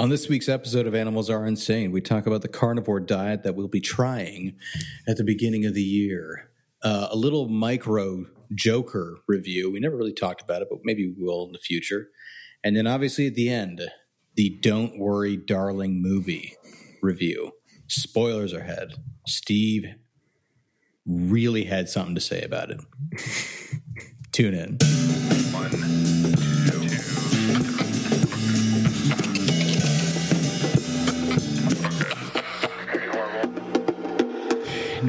On this week's episode of Animals Are Insane, we talk about the carnivore diet that we'll be trying at the beginning of the year. Uh, a little micro Joker review. We never really talked about it, but maybe we will in the future. And then obviously at the end, the Don't Worry Darling movie review. Spoilers ahead. Steve really had something to say about it. Tune in.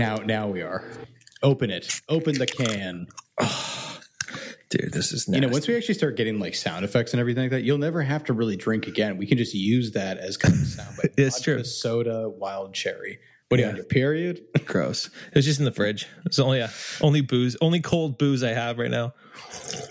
Now, now we are. Open it. Open the can. Dude, this is nasty. You know, once we actually start getting like sound effects and everything like that, you'll never have to really drink again. We can just use that as kind of sound. bite. It's Vodka, true. Soda, wild cherry. What are you on your period? gross. It was just in the fridge. It's only yeah, only booze, only cold booze I have right now.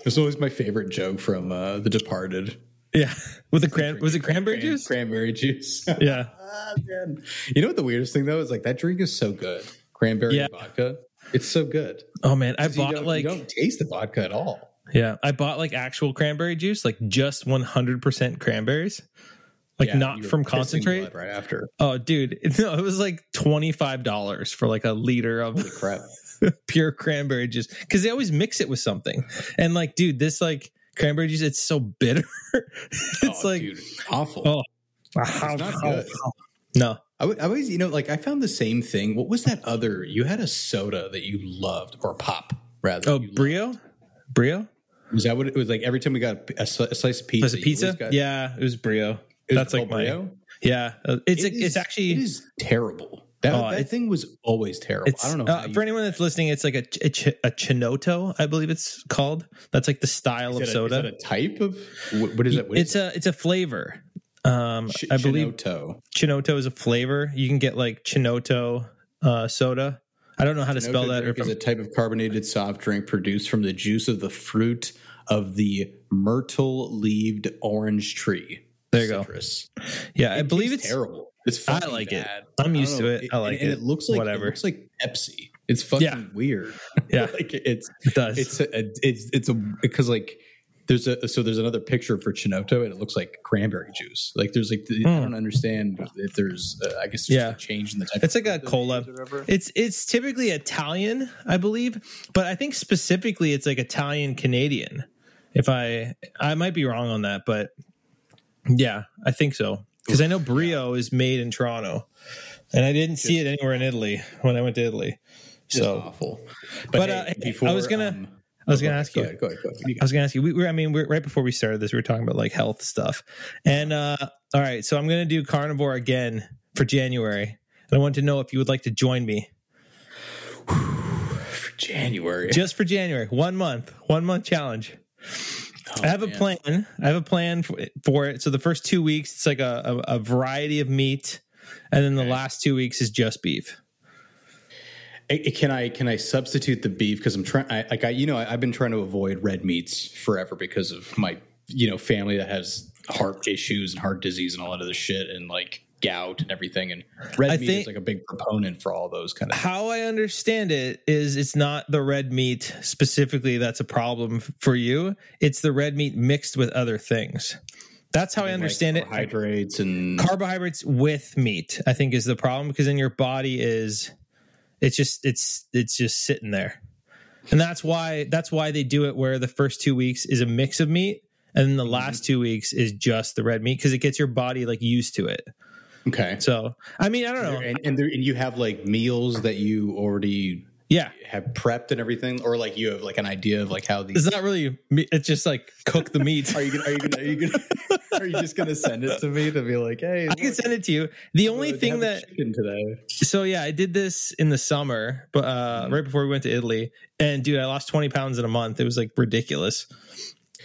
It's always my favorite joke from uh, The Departed. Yeah, with the cran was it cranberry Cran- juice? Cranberry juice. Yeah, Ah, man. You know what the weirdest thing though is like that drink is so good. Cranberry Yeah. vodka. It's so good. Oh man, I bought like you don't taste the vodka at all. yeah, I bought like actual cranberry juice, like just one hundred percent cranberries, like Yeah, not from concentrate. right after. Oh, dude, it, no, it was like twenty five dollars for like a liter of Holy crap. pure cranberry juice because they always mix it with something. And like, dude, this like cranberry juice, it's so bitter. it's Oh, like dude, awful. oh, It's not good. no, I, w- I always, you know, like I found the same thing. What was that other? You had a soda that you loved, or pop rather. oh you loved. brio, brio. Was that what it was like? Every time we got a, a slice of pizza, Was it pizza? got- yeah, it was brio. it was That's like my Brio? yeah. uh, It's It a, it's actually it is terrible. That, Oh, that thing was always terrible. I don't know. uh, for anyone that's listening, it's like a, a, ch- a chinotto, I believe it's called. That's like the style of a, soda. Is a type of what, what is it? What is it's a it's a flavor. Um, Ch- I believe Chinotto. chinotto is a flavor. You can get like chinotto uh, soda. I don't know how to spell that. Or drink is a type of carbonated soft drink produced from the juice of the fruit of the myrtle-leaved orange tree. There you go. Citrus. yeah, I believe it's terrible. It's I like it. I'm used to it. I like and it. it looks like Whatever. It looks like Pepsi. It's fucking Yeah. weird. Yeah. like it's It does. it's a, it's it's a because like there's a so there's another picture for Chinotto and it looks like cranberry juice. Like there's like the, I Hmm. don't understand if there's uh, I guess there's Yeah. a change in the type. It's of like a fruit that they cola. use or whatever. It's it's typically Italian, I believe, but I think specifically it's like Italian Canadian. If I I might be wrong on that, but yeah, I think so because I know Brio is made in Toronto, and I didn't see it anywhere in Italy when I went to Italy. So awful. But, hey, uh, I was gonna- um, I was gonna ahead, ask go you. ahead, go ahead, go ahead. I was gonna ask you. We were, I mean, we're, right before we started this, we were talking about like health stuff, and uh all right, so I'm gonna do carnivore again for January, and I want to know if you would like to join me for January. just for January, one month, one month challenge. Oh, I have a plan. I have a plan for, for it. So the first two weeks, it's like a, a, a variety of meat, and then the last two weeks is just beef. I- I- Can I can I substitute the beef because I'm trying I, like I you know I, I've been trying to avoid red meats forever because of my you know family that has heart issues and heart disease and all that other shit and like gout and everything and red I meat is like a big proponent for all those kind of How I understand it is, it's not the red meat specifically that's a problem for you. It's the red meat mixed with other things. That's how I understand it. carbohydrates and carbohydrates with meat i think is the problem because then your body is it's just it's it's just sitting there. And that's why that's why they do it where the first two weeks is a mix of meat and then the mm-hmm. last two weeks is just the red meat because it gets your body like used to it. Okay. So i mean i don't know. and and, there, and you have like meals that you already yeah have prepped and everything or like you have like an idea of like how these it's not really it's just like cook the meat are you gonna are you gonna are you gonna are you just gonna send it to me to be like hey i can send it to you the only uh, thing that chicken today so yeah, I did this in the summer, but uh, Mm-hmm. right before we went to Italy, and dude, I lost twenty pounds in a month. It was like ridiculous,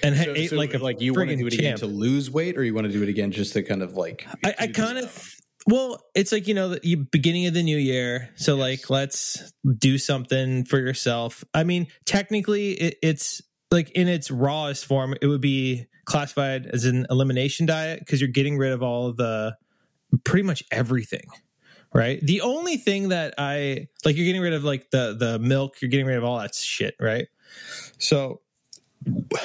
and I So- ate so, like a like you want to do it again to lose weight, or you want to do it again just to kind of like? I, I kind of well, it's like you know the beginning of the new year, so like let's do something for yourself. I mean, technically, it, it's like in its rawest form, it would be classified as an elimination diet because you're getting rid of all of the pretty much everything right? The only thing that i like you're getting rid of like the the milk you're getting rid of all that shit right? So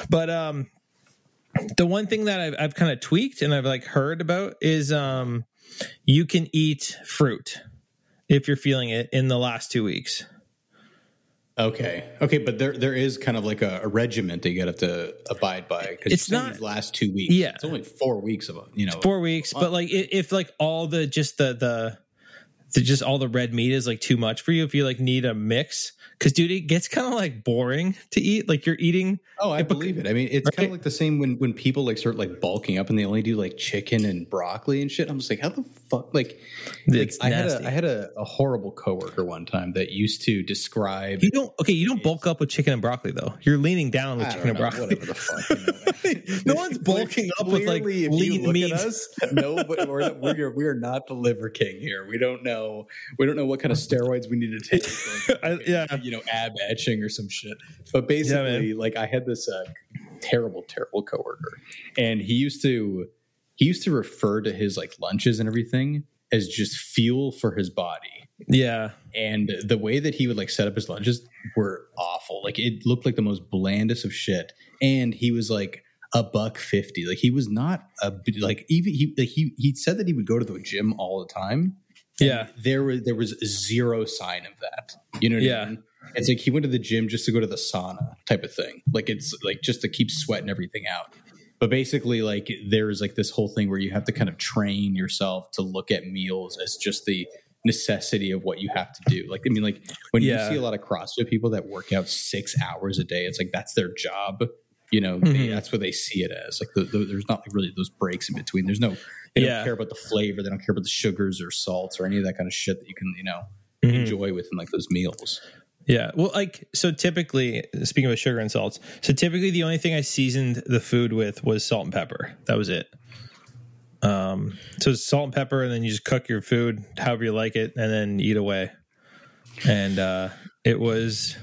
but um the one thing that I've, I've kind of tweaked and I've like heard about is um, you can eat fruit if you're feeling it in the last two weeks. Okay. Okay, but there there is kind of like a, a regiment that you got to abide by because It's not- these last two weeks. Yeah. it's only four weeks of a you know Four weeks, but like if like all the just the, the just all the red meat is like too much for you, if you like need a mix, because dude, it gets kind of like boring to eat. Like you're eating. Oh, I It believe it. I mean, it's kind of like the same when when people like start like bulking up and they only do like chicken and broccoli and shit. I'm just like, how the fuck? Like, like I had a I had a, a horrible coworker one time that used to describe. You don't okay. You don't bulk up with chicken and broccoli though. You're leaning down with I chicken and know, broccoli. whatever the fuck. You know? No one's bulking up with, like, if lean you look meat. At us, no, but we're we're we are not the liver king here. We don't know. We don't know what kind of steroids we need to take. I- yeah. you know, ab etching or some shit. But basically, like I had this uh, terrible, terrible coworker, and he used to he used to refer to his like lunches and everything as just fuel for his body. Yeah, And the way that he would like set up his lunches were awful. Like it looked like the most blandest of shit. And he was like a buck fifty. Like he was not a like even he like he he said that he would go to the gym all the time. Yeah, There was there was zero sign of that. You know what Yeah. I mean? It's like he went to the gym just to go to the sauna type of thing. Like it's like just to keep sweating everything out. But basically, like there's like this whole thing where you have to kind of train yourself to look at meals as just the necessity of what you have to do. Like I mean, like when Yeah. you see a lot of CrossFit people that work out six hours a day, it's like that's their job. You know, they, Mhm. that's what they see it as. Like the, the, there's not really those breaks in between. There's no. They Yeah. don't care about the flavor. They don't care about the sugars or salts or any of that kind of shit that you can you know Mhm. enjoy within like those meals. yeah. Well, like so, typically, speaking of sugar and salts, so typically the only thing I seasoned the food with was salt and pepper. That was it. Um, so it's salt and pepper, and then you just cook your food however you like it, and then eat away. And uh, it was,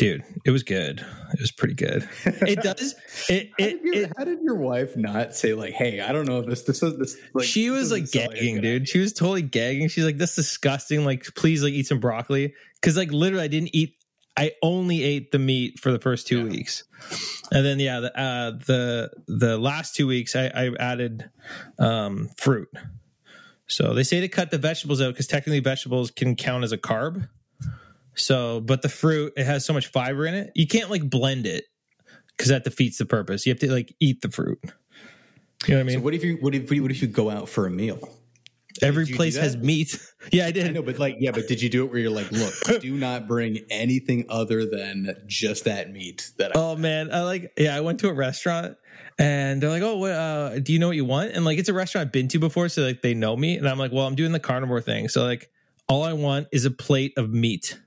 dude, it was good. It was pretty good. It does. It How it, did, your, it how did your wife not say like, "Hey, I don't know if this this is this"? Like, she was like doesn't sound a gagging, dude. idea." She was totally gagging. She's like, "That's disgusting. Like, please, like, eat some broccoli." Because like literally, I didn't eat. I only ate the meat for the first two Yeah. weeks, and then yeah, the uh, the the last two weeks, I, I added um, fruit. So they say to cut the vegetables out because technically vegetables can count as a carb. So, but the fruit it has so much fiber in it, you can't like blend it because that defeats the purpose. You have to like eat the fruit. You know what I mean? So what if you what if what if you go out for a meal? Every Did you do place has meat. Yeah, I did. I know, but like, yeah, but did you do it where you're like, look, do not bring anything other than just that meat that I Oh man, I like. Yeah, I went to a restaurant and they're like, "Oh, what, uh, do you know what you want?" And like, it's a restaurant I've been to before, so like they know me. And I'm like, "Well, I'm doing the carnivore thing, so like, all I want is a plate of meat."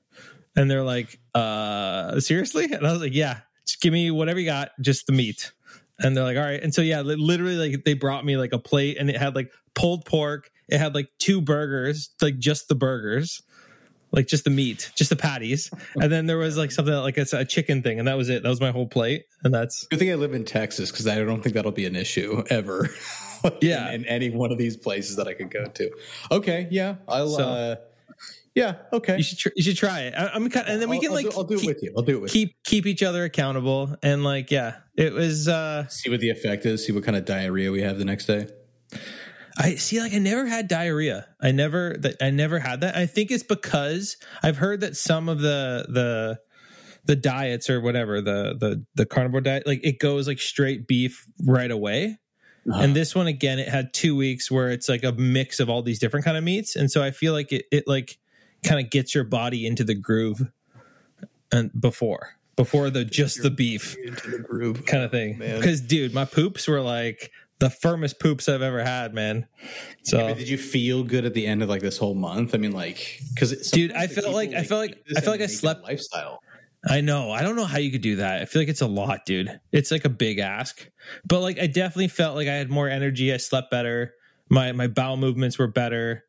And they're like, "Uh, seriously?" And I was like, "Yeah, just give me whatever you got, just the meat." And they're like, "All right." And so yeah, literally, like they brought me like a plate, and it had like pulled pork. It had like two burgers, like just the burgers like just the meat, just the patties, and then there was like something like it's a chicken thing, and that was it. That was my whole plate, and that's Good thing I live in Texas because I don't think that'll be an issue ever. Yeah. in, in any one of these places that I could go to. Okay, yeah, I'll. So- uh Yeah, okay. you should tr- you should try it. I, I'm kind, and then we I'll- can I'll like do, I'll do it keep, with you. I'll do it with you. keep keep each other accountable, and like yeah, it was. uh See what the effect is. See what kind of diarrhea we have the next day. I see. Like I never had diarrhea. I never that I never had that. I think it's because I've heard that some of the the the diets or whatever the the the carnivore diet like it goes like straight beef right away. Uh-huh. And this one again, it had two weeks where it's like a mix of all these different kind of meats, and so I feel like it it like kind of gets your body into the groove, and before before the just the beef into the groove kind of thing. Oh, man. Because dude, my poops were like the firmest poops I've ever had, man. So But did you feel good at the end of like this whole month? I mean, like, because Dude, I felt like- I felt like- I felt like I slept- lifestyle. I know. I don't know how you could do that. I feel like it's a lot, dude. It's like a big ask. But like I definitely felt like I had more energy. I slept better. My my bowel movements were better.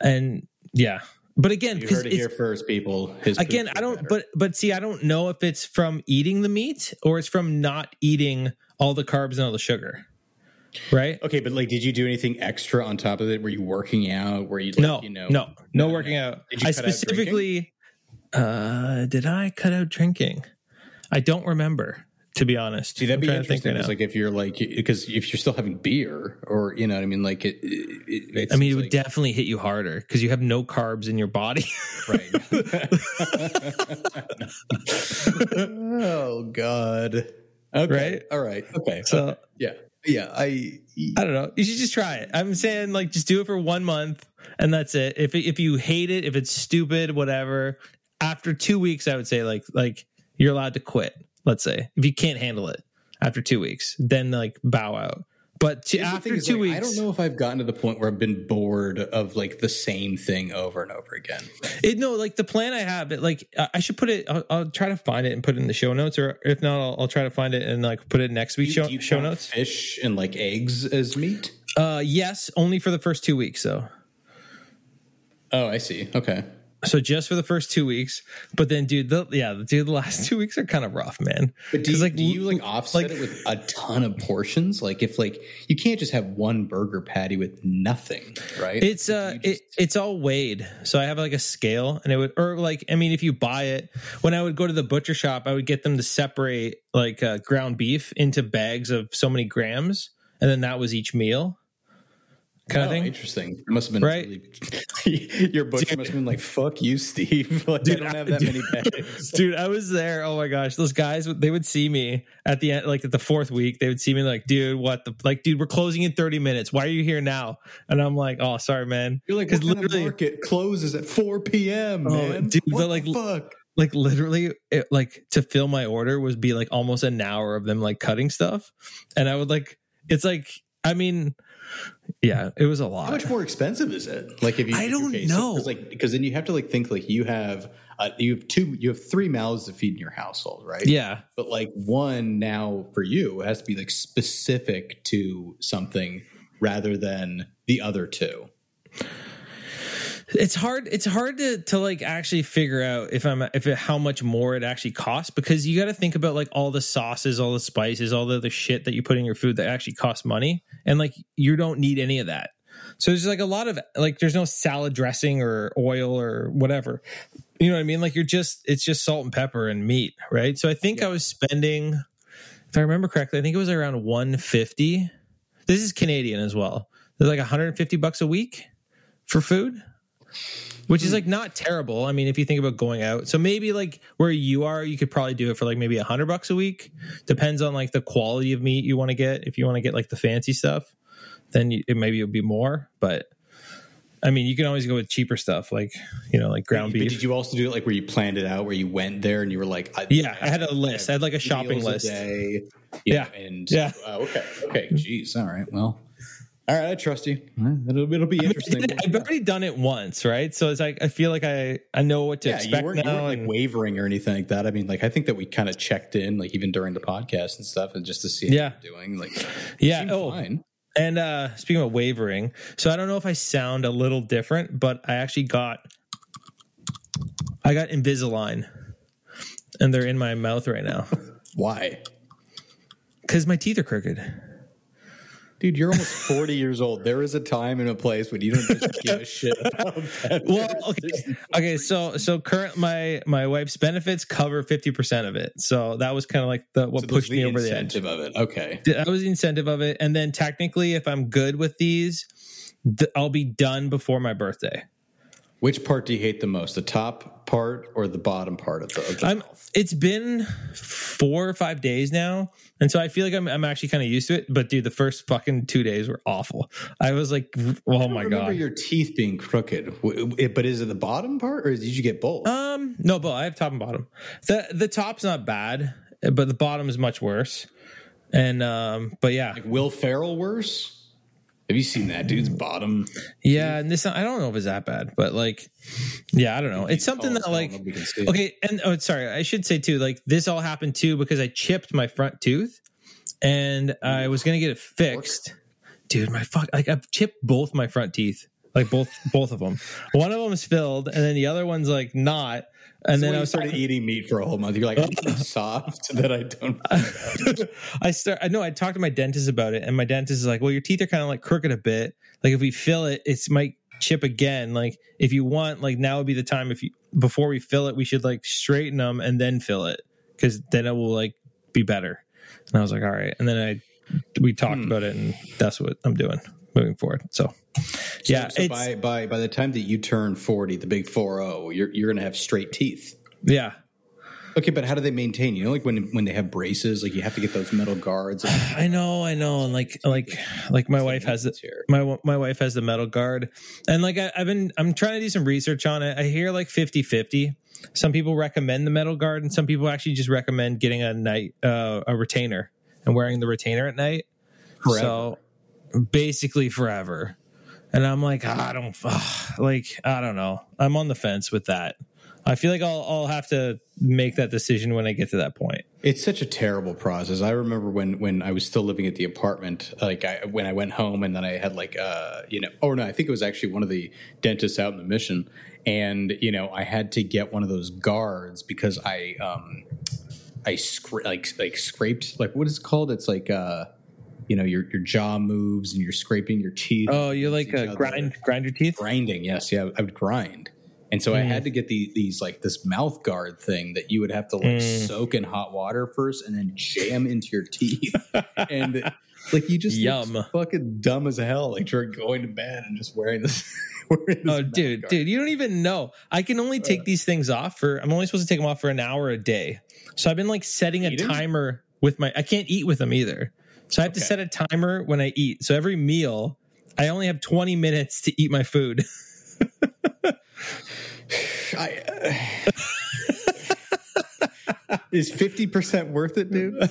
And yeah. But again, You heard it here first, people. His again, I don't better. but but see, I don't know if it's from eating the meat or it's from not eating all the carbs and all the sugar. Right? Okay, but like, did you do anything extra on top of it? Were you working out? Were you like, no, you know, no, no working out. Did you I cut out specifically, uh, did I cut out drinking? I don't remember. To be honest. See, that'd be I'm think interesting. right It's like if you're like because if you're still having beer or you know what I mean, like it. it, it I mean, it would like, definitely hit you harder because you have no carbs in your body. right. oh God. Okay. Right? All right. Okay. So- Okay. yeah. Yeah. I. I don't know. You should just try it. I'm saying like just do it for one month and that's it. If if you hate it, if it's stupid, whatever. After two weeks, I would say like like you're allowed to quit. Let's say if you can't handle it after two weeks, then like bow out. But to, after is, two like, weeks, I don't know if I've gotten to the point where I've been bored of like the same thing over and over again. It, no, like the plan I have, it like I should put it. I'll, I'll try to find it and put it in the show notes, or if not, I'll, I'll try to find it and like put it next week's show, show notes. Fish and like eggs as meat. Uh, yes, only for the first two weeks though. Oh, I see. Okay. So just for the first two weeks, but then, dude, the yeah, dude, the last two weeks are kind of rough, man. But do you, like, do you like offset like- it with a ton of portions? Like if like you can't just have one burger patty with nothing, right? It's Like, uh, you it, it's all weighed. So I have like a scale, and it would, or like, I mean, if you buy it, when I would go to the butcher shop, I would get them to separate like uh, ground beef into bags of so many grams, and then that was each meal, kind of oh, thing. interesting. It must have been Right? really- your butcher must have been like, "Fuck you, Steve." like, I don't have that many bags. Dude, I was there. Oh my gosh, those guys they would see me at the end, like at the fourth week. They would see me like, dude, what the like, dude, we're closing in thirty minutes. Why are you here now? And I'm like, oh, sorry, man. You're like, 'Cause "What kind of literally- market closes at 4 p.m., Oh, man?" dude, what but, like, fuck? like literally it, like to fill my order was be like almost an hour of them like cutting stuff and i would like it's like i mean yeah it was a lot. How much more expensive is it? Like if you, I don't okay, so- know. 'cause, like because then you have to like think like you have uh, you have two you have three mouths to feed in your household, right? yeah but like one now for you has to be like specific to something rather than the other two. It's hard it's hard to to like actually figure out if i'm if it, how much more it actually costs because you got to think about like all the sauces all the spices all the other shit that you put in your food that actually costs money and like you don't need any of that. So there's like a lot of like there's no salad dressing or oil or whatever. You know what i mean? Like you're just it's just salt and pepper and meat right? So i think i was spending if i remember correctly i think it was around 150 this is canadian as well. There's like 150 bucks a week for food which is like not terrible. I mean, if you think about going out, so maybe like where you are, you could probably do it for like maybe a hundred bucks a week. Depends on like the quality of meat you want to get. If you want to get like the fancy stuff, then you, it maybe it'll be more. But I mean, you can always go with cheaper stuff, like you know, like ground But beef. did you also do it like where you planned it out, where you went there and you were like, I, Yeah, I had a list. I had like a shopping a list. day, Yeah. know, and Yeah. oh, okay, okay, jeez, all right, well, all right, I trust you. It'll, it'll be interesting. I've already done it once, right? So it's like I feel like I I know what to yeah, you expect weren't, you now. weren't like wavering or anything like that. I mean, like I think that we kind of checked in, like even during the podcast and stuff, and just to see Yeah. how you're doing. Like, yeah. Oh, fine. And uh speaking of wavering, so I don't know if I sound a little different, but I actually got I got Invisalign. And they're in my mouth right now. Why? Cuz my teeth are crooked. Dude, you're almost 40 years old. There is a time and a place when you don't just give a shit about that. Well, okay. Okay, so so current my my wife's benefits cover 50% of it. So that was kind of like the what So pushed that's me over the edge. incentive of it. Okay. That was the incentive of it. And then technically if I'm good with these, th- I'll be done before my birthday. Which part do you hate the most? The top part or the bottom part of the, of the it's been four or five days now, and so I feel like I'm, I'm actually kind of used to it. But dude, the first fucking two days were awful. I was like, oh my god. your teeth being crooked. But is it the bottom part or did you get both? Um, no, but I have top and bottom. the The top's not bad, but the bottom is much worse. And um, but yeah, like Will Ferrell worse? Have you seen that dude's mm. bottom? yeah, and this I don't know if it's that bad, but like, yeah, I don't know. It's something that like all nobody can see. Okay, and oh, sorry, I should say too. Like this all happened too because I chipped my front tooth, and I was gonna get it fixed. Dude, my fuck, like I've chipped both my front teeth, like both both of them. One of them is filled, and then the other one's like not. And So then I started eating meat for a whole month. You're like, I'm soft that I don't. I start. I know. I talked to my dentist about it, and my dentist is like, "Well, your teeth are kind of like crooked a bit. Like if we fill it, it's might chip again. Like if you want, like now would be the time. If you before we fill it, we should like straighten them and then fill it because then it will like be better." And I was like, all right. And then I we talked hmm. about it, and that's what I'm doing moving forward. So, yeah, So by by by the time that you turn forty, the big four zero, you're you're gonna have straight teeth. yeah. Okay, but how do they maintain? You know, like when when they have braces, like you have to get those metal guards. I know, I know, and like like like my wife has it. here. my my wife has the metal guard and like I, i've been i'm trying to do some research on it i hear like 50 50 some people recommend the metal guard and some people actually just recommend getting a night uh, a retainer and wearing the retainer at night Forever. so basically forever. And i'm like "Ah, i don't ah," like i don't know. I'm on the fence with that. I feel like i'll, I'll have to make that decision when i get to that point. It's such a terrible process. I remember when when I was still living at the apartment, like I when I went home and then I had like uh you know or no, I think it was actually one of the dentists out in the mission, and you know I had to get one of those guards because I um I scra- like like scraped like what is it called? It's like uh you know your your jaw moves and you're scraping your teeth. oh you're like a grind grind your teeth grinding. Yes, yeah, I would grind. And so I Mm. had to get the, these like this mouth guard thing that you would have to like Mm. soak in hot water first and then jam into your teeth. and like you just Yum. fucking dumb as hell, like you're going to bed and just wearing this. wearing this Oh, dude, guard. dude, you don't even know. I can only take these things off for. I'm only supposed to take them off for an hour a day. So I've been like setting a timer with my. I can't eat with them either. So I have to set a timer when I eat. So every meal, I only have 20 minutes to eat my food. I, uh, is fifty percent worth it, dude?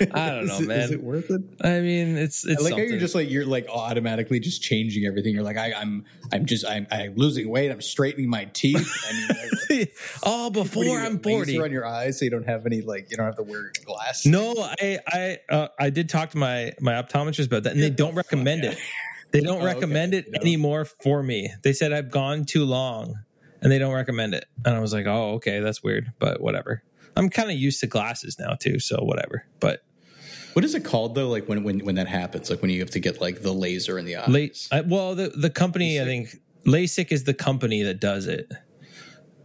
I don't know, Is it- man. Is it worth it? I mean, it's it's I like how you're just like you're like automatically just changing everything. You're like I, I'm I'm just I'm, I'm losing weight. I'm straightening my teeth. I mean, like, oh, before you I'm 40. on your eyes, so you don't have any like you don't have to wear glasses. No, I I uh, I did talk to my my optometrist about that, and they don't recommend it. They don't Oh, okay. recommend it No. anymore for me. They said I've gone too long, and they don't recommend it. And I was like, oh, okay, that's weird, but whatever. I'm kind of used to glasses now too, so whatever. But What is it called though? Like when when when that happens, like when you have to get like the laser in the eyes. late, I, well, the the company I think LASIK is the company that does it.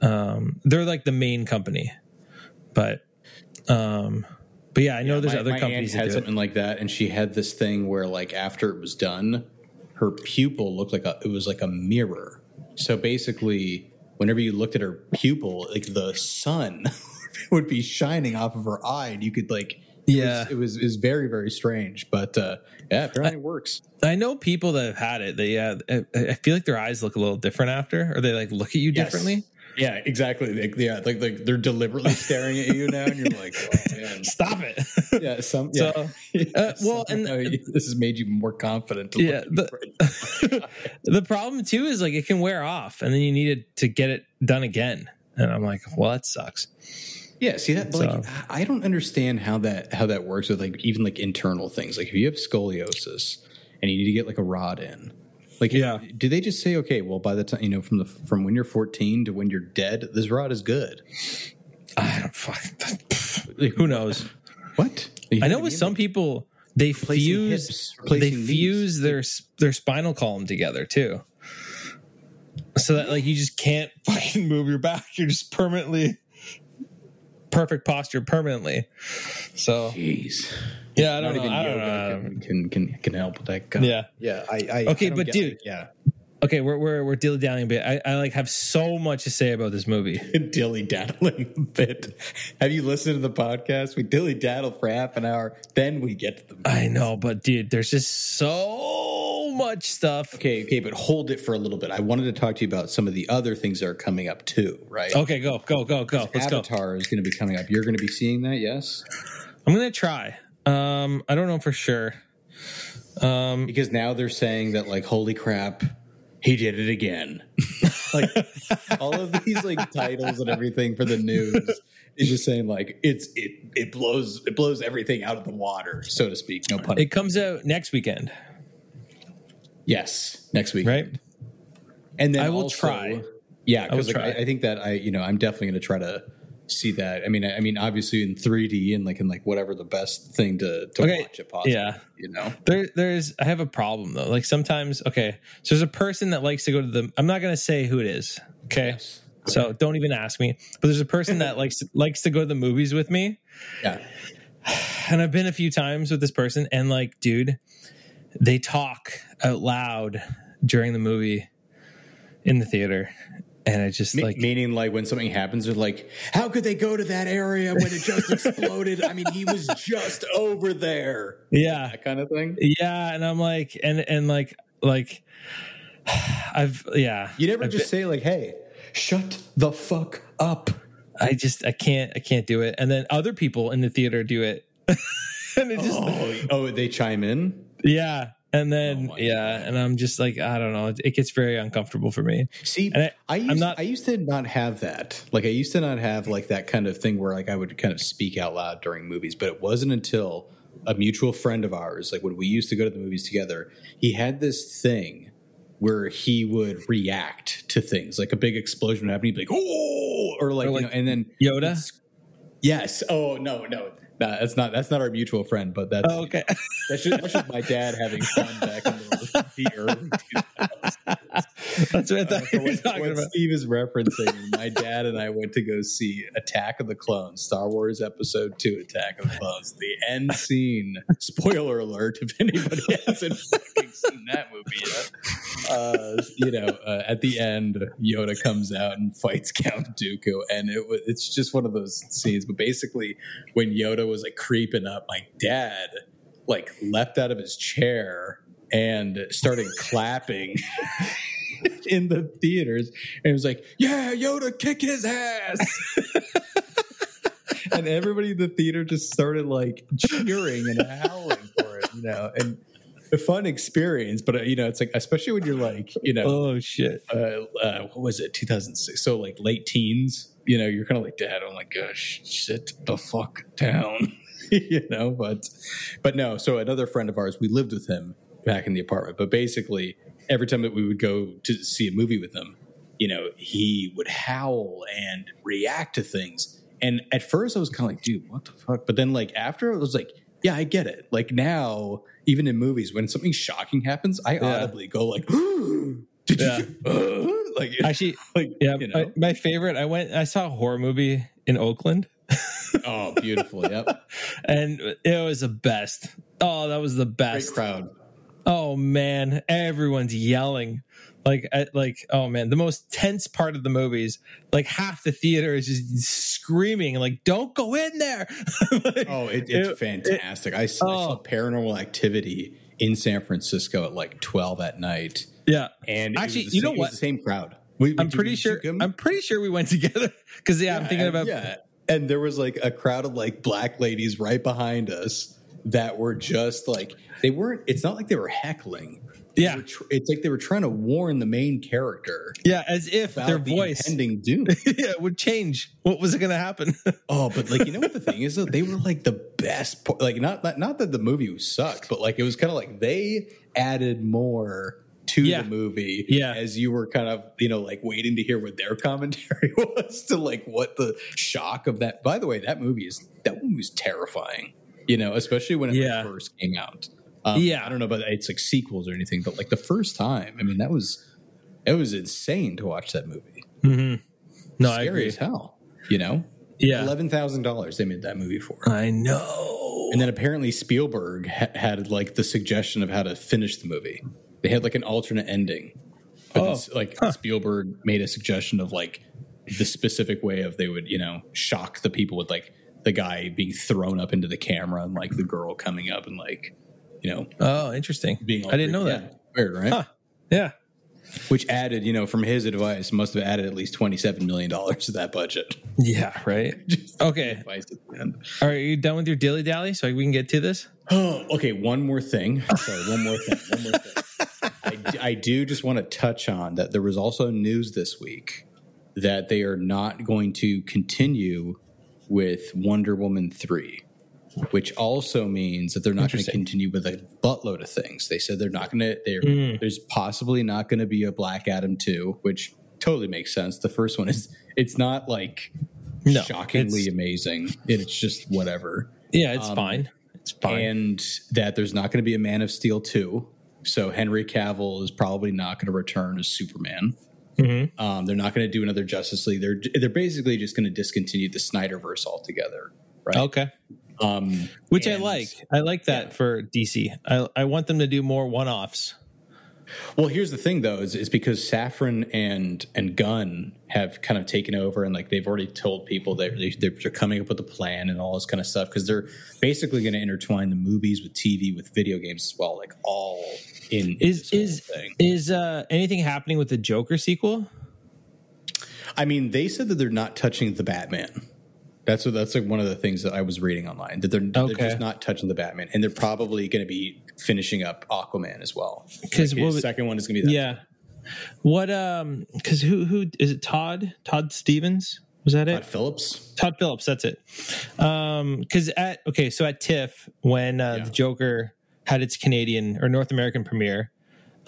Um, they're like the main company, but um, but yeah, I know there's my, other my companies aunt had do it. something like that, and she had this thing where like after it was done, her pupil looked like a it was like a mirror. So basically, whenever you looked at her pupil, like the sun would be shining off of her eye, and you could like. it Yeah. was, it was was very very strange, but uh, yeah, apparently it works. I know people that have had it. They yeah, I, I feel like their eyes look a little different after, or they like look at you Yes. differently. Yeah, exactly. Like, yeah, like, like they're deliberately staring at you now, and you're like, oh man. Stop it. Yeah, some. So, Yeah. uh, well, and- this has made you more confident. To Yeah, look the- the problem too is like it can wear off, and then you need it to get it done again. And I'm like, well, that sucks. Yeah, see that, but like So- I don't understand how that how that works with like even like internal things. Like if you have scoliosis and you need to get like a rod in, like Yeah. do they just say okay, well by the time you know from the from when you're 14 to when you're dead, this rod is good? I don't fuck. Who knows? What I know with some people they fuse hips, they replacing knees. fuse their their spinal column together too, so that like you just can't fucking move your back. You're just permanently perfect posture permanently. So Jeez. yeah, I don't Not know. even I don't yoga know. can, can can can help with that. God. Yeah. yeah. I, I Okay, I don't but get- dude- yeah, Okay, we're we're we're dilly dallying a bit. I, I like have so much to say about this movie. dilly daddling a bit. Have you listened to the podcast? We dilly daddle for half an hour, then we get to the. I know, but dude, there's just so much stuff. Okay, okay, but hold it for a little bit. I wanted to talk to you about some of the other things that are coming up too, right? Okay, go go go go. Let's go. Avatar is going to be coming up. You're going to be seeing that, yes? I'm gonna try. Um, I don't know for sure. Um, Because now they're saying that, like, holy crap, he did it again. like all of these like titles and everything for the news is just saying like it's it it blows it blows everything out of the water, so to speak. No pun. it comes out next weekend, yes, next week, right? And then I will also- try. Yeah, I will because like. I, I think that I, you know, I'm definitely going to try to see that. I mean, I, I mean, obviously in 3D and like in like whatever the best thing to to Okay, watch it possible. yeah. you know. There, there's. I have a problem though. Like sometimes, okay. So there's a person that likes to go to the. I'm not gonna say who it is. Okay. Yes. So don't even ask me. But there's a person that likes likes to go to the movies with me. Yeah. and I've been a few times with this person, and like, dude, they talk out loud during the movie in the theater, and it just Me- like meaning like when something happens, they're like, "How could they go to that area when it just exploded? I mean, he was just over there." yeah, That kind of thing. yeah, and I'm like, and and like like I've yeah, You never I've just say like, "Hey, shut the fuck up." I just I can't I can't do it, and then other people in the theater do it, and it just Oh, oh, they chime in. yeah. And then Oh yeah, God. and I'm just like I don't know. It, it gets very uncomfortable for me. See, And I- I, I'm used, not- I used to not have that. Like, I used to not have like that kind of thing where like I would kind of speak out loud during movies. But it wasn't until a mutual friend of ours, like when we used to go to the movies together, he had this thing where he would react to things like a big explosion would happen. He'd be like, "Oh," or like, Or you know, and then Yoda. yes, oh no, no. No, that's not that's not our mutual friend, but that's Oh, okay. that's, just, that's just my dad having fun back in the, the early 2000s. That's what Uh, thought for you were what, what. Steve is referencing, my dad and I went to go see Attack of the Clones, Star Wars Episode Two, Attack of the Clones, the end scene. Spoiler alert! If anybody hasn't fucking seen that movie yet, uh, you know, uh, at the end, Yoda comes out and fights Count Dooku, and it was it's just one of those scenes. But basically, when Yoda was like creeping up, my dad like leapt out of his chair and started clapping in the theaters and it was like, "Yeah, Yoda, kick his ass!" and everybody in the theater just started like cheering and howling for it, you know, and a fun experience. But uh, you know, it's like especially when you're like, you know, Oh shit. uh, uh, what was it, 2006? So like late teens, you know, you're kind of like, Dad, oh my gosh, sit the fuck down, you know. But but no. So another friend of ours, we lived with him back in the apartment, but basically every time that we would go to see a movie with him, you know, he would howl and react to things. And at first, I was kind of like, dude, what the fuck? But then, like after, I was like, yeah, I get it. Like now, even in movies, when something shocking happens, I Yeah. audibly go like, did Yeah. you? Uh, like, Actually, like, yeah. you know? my, my favorite. I went. I saw a horror movie in Oakland, oh, beautiful. Yep. and it was the best. Oh, that was the Great best. crowd. Oh man, everyone's yelling. Like, uh, like, oh man, the most tense part of the movies, like half the theater is just screaming, like, "Don't go in there!" Like, Oh, it, it's It- fantastic. I saw Oh. Paranormal Activity in San Francisco at like twelve at night, yeah. and Actually, you know same- it was what? the same crowd. We- I'm pretty sure. I'm pretty sure we went together because yeah, I'm thinking about. yeah, and there was like a crowd of like black ladies right behind us that were just like they weren't. It's not like they were heckling. Yeah. were tr- it's like they were trying to warn the main character Yeah, as if about their the voice ending doom. yeah, would change. What was it going to happen? Oh, but like you know what the thing is though, they were like the best. Part, like not, not not that the movie sucked, but like it was kind of like they added more to Yeah. the movie. Yeah. as you were kind of you know like waiting to hear what their commentary was to like what the shock of that. By the way, that movie is that movie was terrifying. You know, especially when it Yeah. first came out. Um, Yeah. I don't know about it's like sequels or anything, but like the first time, I mean, that was it was insane to watch that movie. mm-hmm. No, I Scary agree. as hell. You know, Yeah, eleven thousand dollars they made that movie for. I know. And then apparently Spielberg ha- had like the suggestion of how to finish the movie. They had like an alternate ending. But Oh, this, like Spielberg made a suggestion of like the specific way of they would, you know, shock the people with like the guy being thrown up into the camera and like the girl coming up and like, you know, oh, interesting. being I didn't know that. Yeah, weird, right? Huh. Yeah. Which added, you know, from his advice, must have added at least $27 million to that budget. Yeah. Right. Okay. are you done with your dilly dally so we can get to this? Oh, okay. One more thing. Sorry, one more thing. One more thing. I, I do just want to touch on that there was also news this week that they are not going to continue with Wonder Woman 3, which also means that they're not going to continue with a buttload of things. They said they're not going to, Mm. there's possibly not going to be a Black Adam 2, which totally makes sense. The first one is, it's not like No, shockingly it's- amazing. It's just whatever Yeah, it's Um, fine. It's fine. and that there's not going to be a Man of Steel 2. So Henry Cavill is probably not going to return as Superman. Mhm. Um, they're not going to do another Justice League. They're they're basically just going to discontinue the Snyderverse altogether. Right. Okay. Um, which I like. I like that Yeah. for DC. I I want them to do more one offs. Well, here's the thing, though, is, is because Safran and and Gunn have kind of taken over, and like they've already told people that they, they're, they're coming up with a plan and all this kind of stuff because they're basically going to intertwine the movies with TV with video games as well, like all in, Is is thing. is uh, anything happening with the Joker sequel? I mean, they said that they're not touching the Batman. That's what that's like one of the things that I was reading online that they're, Okay. they're just not touching the Batman, and they're probably going to be finishing up Aquaman as well. 'Cause Like, what the second one is going to be that. Yeah. What um cuz who who is it Todd? Todd Stevens? Was that it? Todd Phillips. Todd Phillips, that's it. Um cuz at okay, so at TIFF when uh, Yeah. the Joker had its Canadian or North American premiere,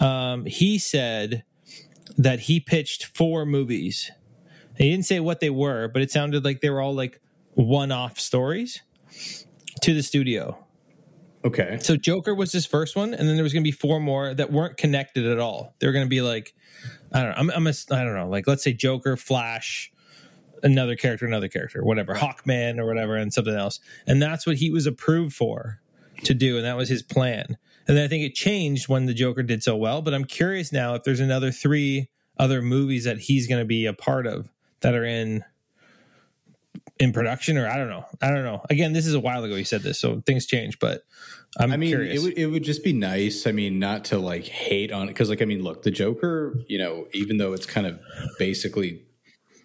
um he said that he pitched four movies. He didn't say what they were, but it sounded like they were all like one-off stories to the studio. Okay. So Joker was his first one, and then there was going to be four more that weren't connected at all. They were going to be like, I don't know, I'm, I'm a, I don't know, like let's say Joker, Flash, another character, another character, whatever, Hawkman or whatever, and something else. And that's what he was approved for to do, and that was his plan. And then I think it changed when the Joker did so well. But I'm curious now if there's another three other movies that he's going to be a part of that are in in production or I don't know. I don't know. Again, this is a while ago he said this, so things change, but I'm I mean, curious. it would it would just be nice. I mean, not to like hate on it because, like, I mean, look, the Joker. You know, even though it's kind of basically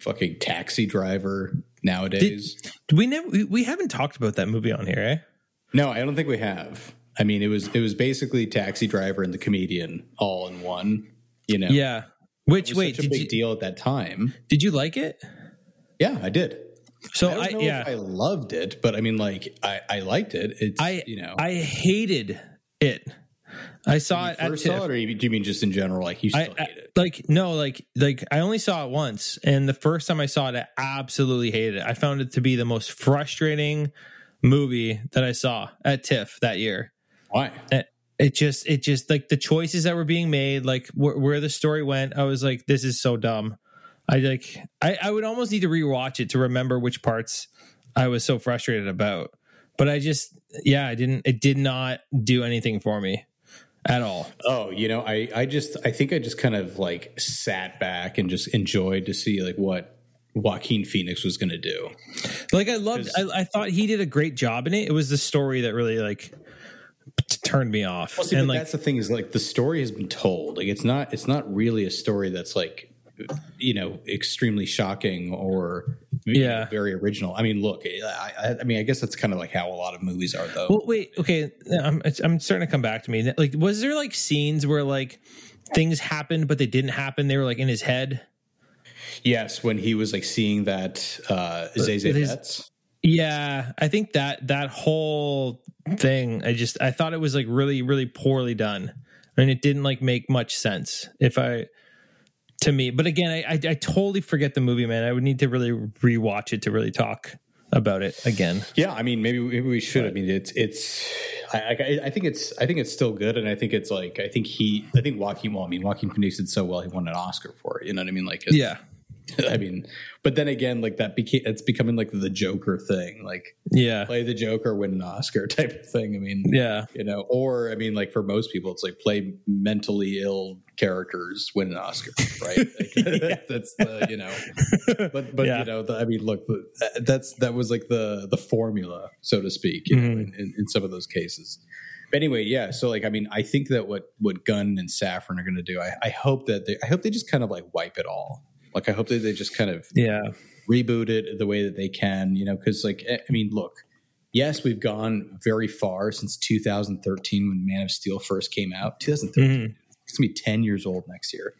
fucking taxi driver nowadays. we never we, we haven't talked about that movie on here, eh? no, I don't think we have. I mean, it was it was basically taxi driver and the comedian all in one. You know, Yeah. Which was wait, such a did big you deal at that time. did you like it? Yeah, I did. So I don't I, know yeah. if I loved it, but I mean, like, I I liked it. It's I you know, I hated it. I saw it at first saw it, or you, do you mean just in general? Like, you I, still I- hate it? like no like like I only saw it once and the first time I saw it I absolutely hated it. I found it to be the most frustrating movie that I saw at TIFF that year. Why? It just it just like the choices that were being made like wh- where the story went I was like this is so dumb. I like I I would almost need to rewatch it to remember which parts I was so frustrated about. But I just yeah, I didn't it did not do anything for me at all. Oh, you know, I, I just, I think I just kind of like sat back and just enjoyed to see like what Joaquin Phoenix was going to do. Like I loved, I, I thought he did a great job in it. It was the story that really like turned me off. Well, see, and like, that's the thing is like the story has been told. Like it's not, it's not really a story that's like, you know, extremely shocking or know, Yeah. very original. I mean, look, I, I, I mean, I guess that's kind of like how a lot of movies are, though. well, wait, okay, I'm I'm starting to come back to me. Like, was there like scenes where like things happened but they didn't happen? They were like in his head. yes, when he was like seeing that uh, Beetz. Yeah, I think that that whole thing, I just I thought it was like really really poorly done, I and it didn't like make much sense if I to me. But again, I I, I totally forget the movie, man. I would need to really rewatch it to really talk about it again. Yeah, I mean, maybe maybe we should. I mean, it's it's. I, I think it's I think it's still good, and I think it's like I think he I think Joaquin. Well, I mean, Joaquin Phoenix did so well, he won an Oscar for it. You know what I mean? Like, Yeah, I mean, but then again, like that became it's becoming like the Joker thing, like yeah, play the Joker, win an Oscar type of thing. I mean, yeah, you know, or I mean, like for most people, it's like play mentally ill characters, win an Oscar, right? Like, That's the you know, but but Yeah. you know, the, I mean, look, that's that was like the the formula, so to speak, you know, Mhm. in, in, in some of those cases. But anyway, yeah. So like, I mean, I think that what what Gunn and Safran are going to do, I, I hope that they, I hope they just kind of like wipe it all. Like, I hope that they just kind of yeah, reboot it the way that they can, you know, because like I mean, look, yes, we've gone very far since 2013 when Man of Steel first came out. 2013, Mhm. it's gonna be 10 years old next year.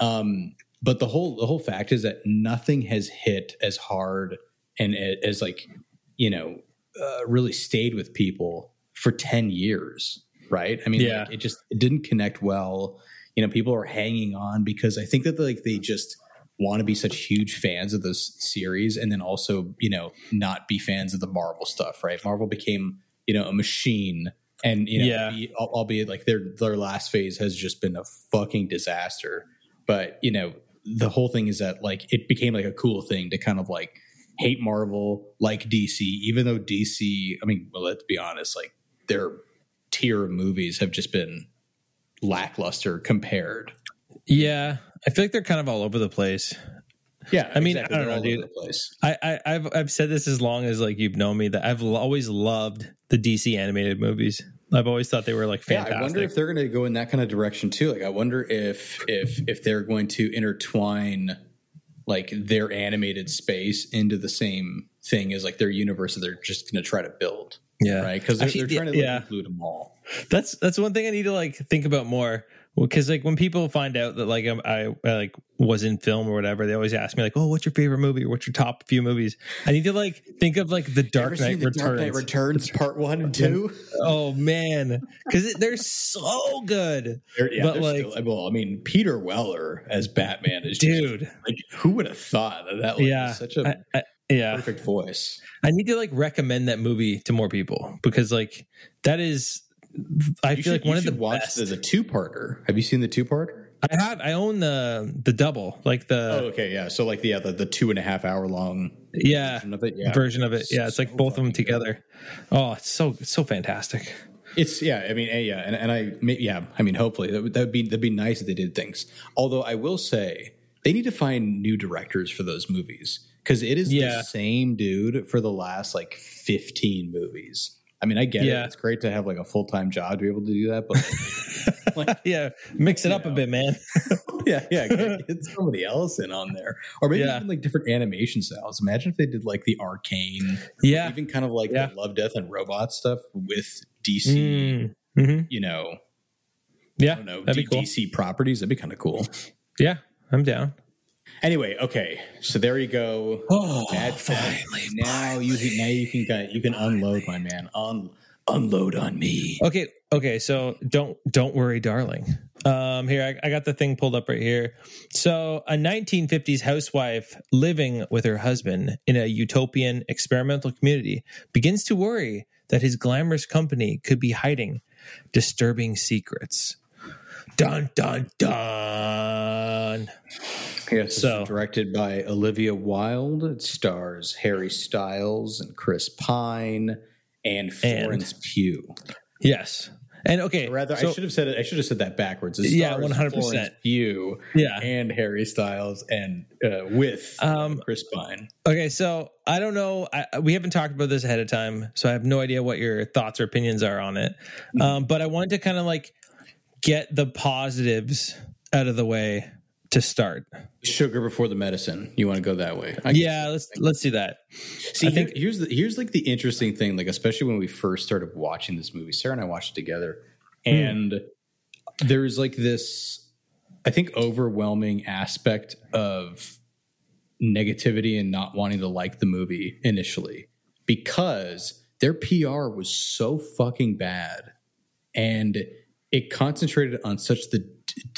Um, but the whole the whole fact is that nothing has hit as hard and as like you know uh, really stayed with people for 10 years, right? I mean, Yeah. like, it just it didn't connect well. You know, people are hanging on because I think that like they just want to be such huge fans of this series and then also you know not be fans of the marvel stuff right marvel became you know a machine and you know Yeah. be- albeit like their their last phase has just been a fucking disaster but you know the whole thing is that like it became like a cool thing to kind of like hate Marvel, like DC, even though DC, I mean, well, let's be honest, like their tier of movies have just been lackluster compared. Yeah, I feel like they're kind of all over the place. Yeah, I mean, exactly. I don't know, dude. Place. I, I, I've, I've said this as long as like you've known me that I've always loved the DC animated movies. I've always thought they were like Yeah, fantastic. I wonder if they're going to go in that kind of direction too. Like, I wonder if if if they're going to intertwine like their animated space into the same thing as like their universe that they're just going to try to build, yeah, right? Because they're, Actually, they're trying to like, yeah. include them all. That's that's one thing I need to like think about more. Because like when people find out that like I'm, I, I like was in film or whatever, they always ask me like, "Oh, what's your favorite movie or what's your top few movies?" I need to like think of like the Dark Knight the Returns. Dark Knight Returns Part One and Two? oh man, because they're so good, They're- yeah, But, they're like- still, well, I mean, Peter Weller as Batman is just, dude. like who would have thought that that was yeah, such a I, I, yeah. perfect voice? I need to like recommend that movie to more people because like that is I You feel should, like one of the watch best. the, the two parter. Have you seen the two parter? I have I own the the double like the oh, okay, yeah. So like the yeah, the, the two and a half hour long yeah version of it. Yeah, version of it. Yeah, it's like both of them fucking good. together. Oh, it's so so fantastic. It's yeah. I mean, yeah, and, and I may- yeah. I mean, hopefully that would, that would be that'd be nice if they did things. Although I will say they need to find new directors for those movies because it is Yeah. the same dude for the last like fifteen movies. I mean, I get Yeah. it. It's great to have like a full time job to be able to do that, but like, yeah, mix it up a bit, man. yeah, yeah, get, somebody else in on there, or maybe Yeah. even like different animation styles. Imagine if they did like the arcane, Yeah. even kind of like Yeah. the Love, Death, and Robot stuff with DC. Mm, mhm. You know, Yeah, I don't know, D- cool. DC properties. That'd be kind of cool. Yeah, I'm down. Anyway, okay, so there you go. Oh, That- now you can now you can you can unload, my man. Un, unload on me. Okay, okay. So don't don't worry, darling. Um, here I, I got the thing pulled up right here. So a 1950s housewife living with her husband in a utopian experimental community begins to worry that his glamorous company could be hiding disturbing secrets. Dun dun dun. Yes, So- directed by Olivia Wilde. It stars Harry Styles and Chris Pine and Florence Pugh. Yes. And okay, Rather, so- I should have said it. I should have said that backwards. Yeah, 100%. You, yeah. and Harry Styles and uh, with Um, Chris Pine. Okay, so I don't know. I, we haven't talked about this ahead of time, so I have no idea what your thoughts or opinions are on it. Um, but I wanted to kind of like get the positives out of the way to start. Sugar before the medicine. You want to go that way? I Yeah, let's let's do that. See, I here- here's the here's like the interesting thing, like especially when we first started watching this movie. Sarah and I watched it together, hmm. and there's like this, I think, overwhelming aspect of negativity and not wanting to like the movie initially because their PR was so fucking bad, and it concentrated on such the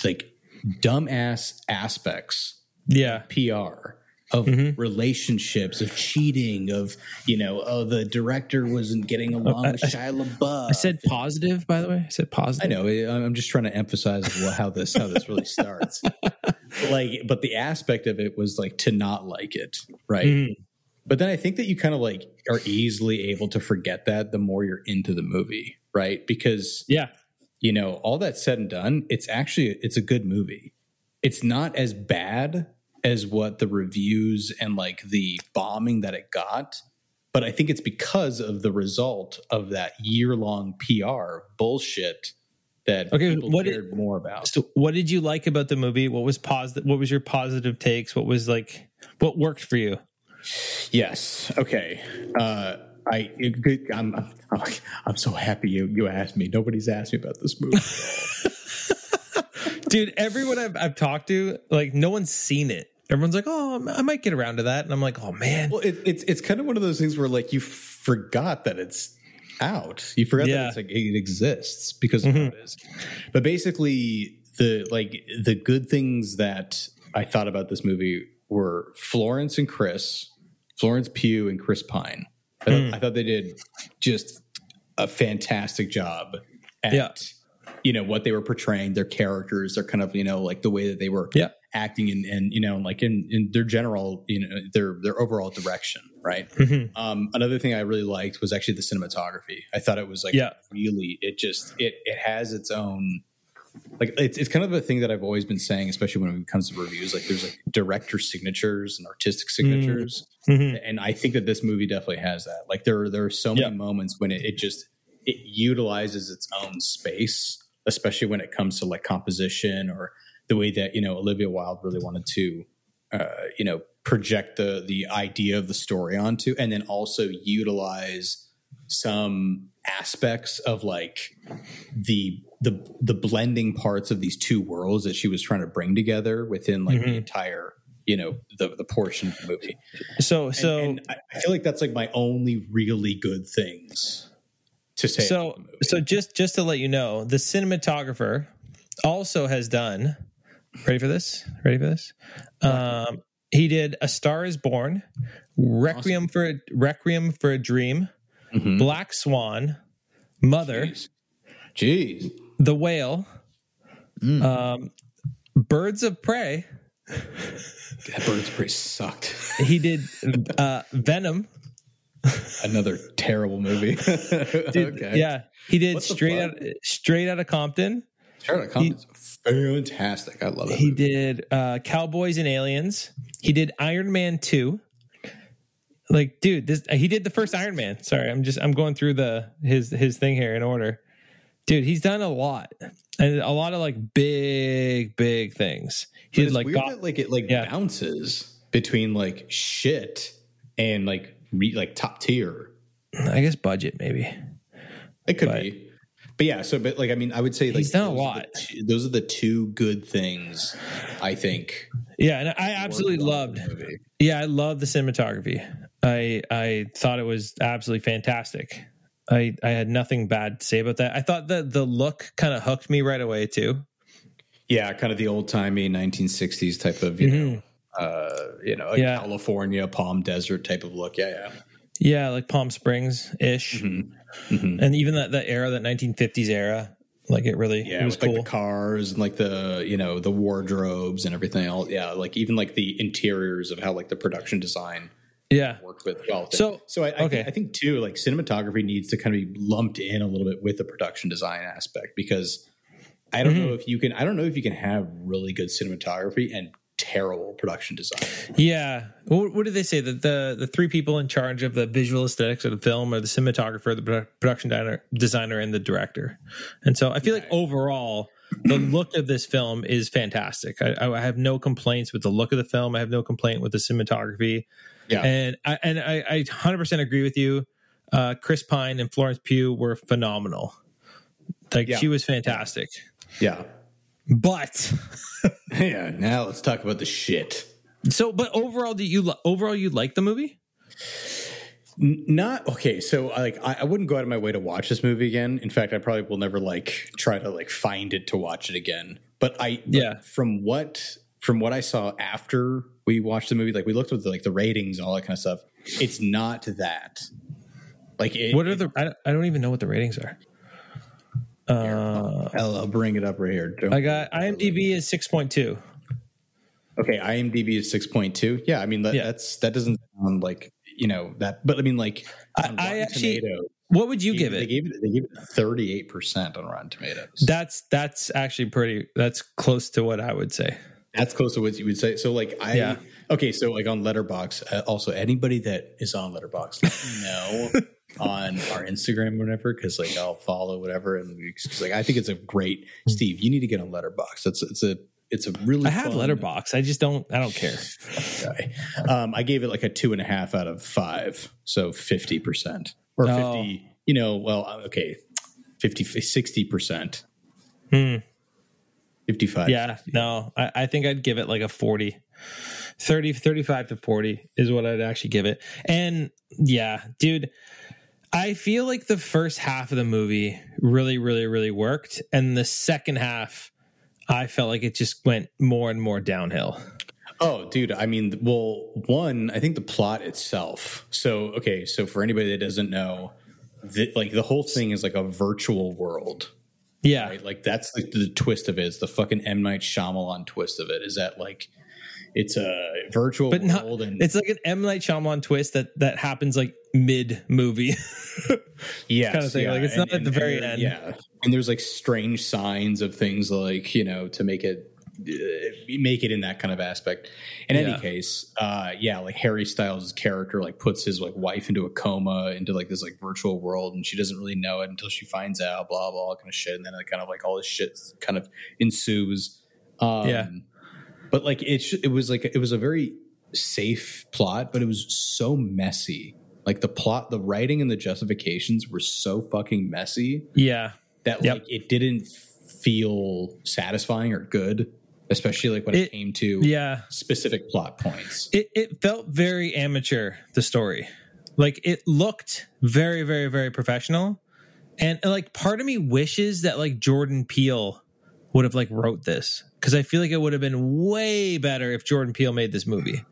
like dumbass aspects Yeah, PR of Mhm. relationships, of cheating, of you know, oh, the director wasn't getting along I- with Shia LaBeouf. I said positive. By the way, I said positive. I know. I'm just trying to emphasize how this how this really starts. like, but the aspect of it was like to not like it, right? Mhm. But then I think that you kind of like are easily able to forget that the more you're into the movie, right? Because Yeah, you know all that said and done it's actually it's a good movie it's not as bad as what the reviews and like the bombing that it got but i think it's because of the result of that year-long pr bullshit that Okay, people what cared more about So, what did you like about the movie? What was positive? What was your positive takes? What was like? What worked for you? yes okay uh I, it, I'm, I'm, like, I'm so happy you, you asked me. Nobody's asked me about this movie. dude everyone I've, I've talked to like no one's seen it everyone's like oh i might get around to that and i'm like oh man Well, it, it's it's kind of one of those things where like you forgot that it's out. You forgot Yeah. that it's like it exists because of Mhm. what it is. But basically, the like the good things that I thought about this movie were Florence and Chris, Florence Pugh and Chris Pine. I, thought, Mm. I thought they did just a fantastic job at Yeah. you know what they were portraying, their characters, their kind of you know like the way that they were Yeah. acting and, and you know like in, in their general you know their their overall direction right Mhm. um another thing i really liked was actually the cinematography i thought it was like Yeah. really it just it it has its own like it's, it's kind of a thing that i've always been saying especially when it comes to reviews like there's like director signatures and artistic signatures Mhm. and I think that this movie definitely has that. Like there, there are so many Yeah. moments when it, it just it utilizes its own space, especially when it comes to like composition or the way that you know Olivia Wilde really wanted to, uh, you know, project the the idea of the story onto, and then also utilize some aspects of like the the the blending parts of these two worlds that she was trying to bring together within like the Mhm. entire you know the the portion of the movie So so and, and I, feel like that's like my only really good things to say. so the so just just to let you know, the cinematographer also has done. Ready for this? Ready for this? Um, he did A Star Is Born, Requiem for Requiem for a Dream, Mhm. Black Swan, Mother, Jeez. Jeez. The Whale, Mm. um, Birds of Prey. that bird's pretty sucked. He did uh, Venom. Another terrible movie. Okay. Yeah, he did straight out straight out of Compton. Sherlock Holmes is fantastic. I love it. He did uh, Cowboys and Aliens. He did Iron Man two. Like, dude, this he did the first Iron Man. Sorry, I'm just I'm going through the his his thing here in order. Dude, he's done a lot and a lot of like big big things. He did like weird Go- that, like it like Yeah. bounces between like shit and like re, like top tier. I guess budget maybe. It could But- be. But yeah, so but like I mean, I would say like He's done a those are the lot. two- those are the two good things I think. Yeah, and I absolutely loved. the. Yeah, I love the cinematography. I I thought it was absolutely fantastic. I I had nothing bad to say about that. I thought that the look kind of hooked me right away too. Yeah, kind of the old timey 1960s type of you know, uh, you know, Mm-hmm. Yeah. California palm desert type of look. Yeah, yeah. Yeah, like Palm Springs ish, Mhm. Mhm. and even that that era, that 1950s era, like it really Yeah, it was cool. like the cars and like the you know the wardrobes and everything else. Yeah, like even like the interiors of how like the production design yeah, worked with. Well, So, so I, I, okay. think, I think too like cinematography needs to kind of be lumped in a little bit with the production design aspect because I don't Mm-hmm. know if you can. I don't know if you can have really good cinematography and terrible production design. yeah. What, what did they say that the the three people in charge of the visual aesthetics of the film are the cinematographer, the production designer, designer, and the director. And so I feel like overall. The look of this film is fantastic. I, I have no complaints with the look of the film. I have no complaint with the cinematography. Yeah. and I and I, I 100% agree with you. Uh, Chris Pine and Florence Pugh were phenomenal. Like Yeah. she was fantastic. Yeah. But Yeah. Now let's talk about the shit. so, but overall, do you overall you like the movie? Not okay. So, I, like, I, I wouldn't go out of my way to watch this movie again. In fact, I probably will never like try to like find it to watch it again. But I, Yeah. from what from what I saw after we watched the movie, like we looked at the, like the ratings all that kind of stuff. It's not that. Like, it, What are the? I don't, I don't even know what the ratings are. Uh, I'll, I'll bring it up right here. Don't- I got IMDb is six point two. okay, IMDb is six point two. Yeah, I mean that, Yeah. that's that doesn't sound like you know that, but I mean like I- on I Rotten actually- Tomatoes, What would you they- give They it? gave it. They gave it thirty eight percent on Rotten Tomatoes. That's that's actually pretty. That's close to what I would say. That's close to what you would say. So, like, I Yeah. okay. So, like on Letterboxd, uh, also anybody that is on Letterboxd, let me know on our Instagram, or whatever, because like I'll follow whatever, and because like I think it's a great. Steve, you need to get on Letterboxd. That's it's a it's a really. I have fun Letterboxd. I just don't. I don't care. guy. Um, I gave it like a two and a half out of five, so fifty percent or Oh. fifty. You know, well, uh, okay, 50 60 percent. Hmm. 55 Yeah, no, I, I think I'd give it like a 40. 30, 35 to 40 is what I'd actually give it. And yeah, dude, I feel like the first half of the movie really, really, really worked. And the second half, I felt like it just went more and more downhill. Oh, dude. I mean, well, one, I think the plot itself. So, okay. So, for anybody that doesn't know, the, like the whole thing is like a virtual world. Yeah. Right? Like that's the, the twist of it. It's the fucking M Night Shyamalan twist of it. Is that like it's a virtual But not, world and it's like an M Night Shyamalan twist that that happens like mid movie. yes, kind of thing. Like, it's not at the very end. Yeah, and there's like strange signs of things like you know to make it make it in that kind of aspect. In any case, uh, yeah, like Harry Styles' character like puts his like wife into a coma into like this like virtual world, and she doesn't really know it until she finds out. Blah blah, kind of shit, and then like, kind of like all this shit kind of ensues. Um, Yeah. but like it, sh- it was like it was a very safe plot, but it was so messy. Like the plot, the writing, and the justifications were so fucking messy yeah. that Yep. like it didn't feel satisfying or good, especially like when it, It- came to Yeah. specific plot points. It it felt very amateur, the story. Like it looked very, very, very professional. And uh, like part of me wishes that like Jordan Peele would have like wrote this. Because I feel like it would have been way better if Jordan Peele made this movie.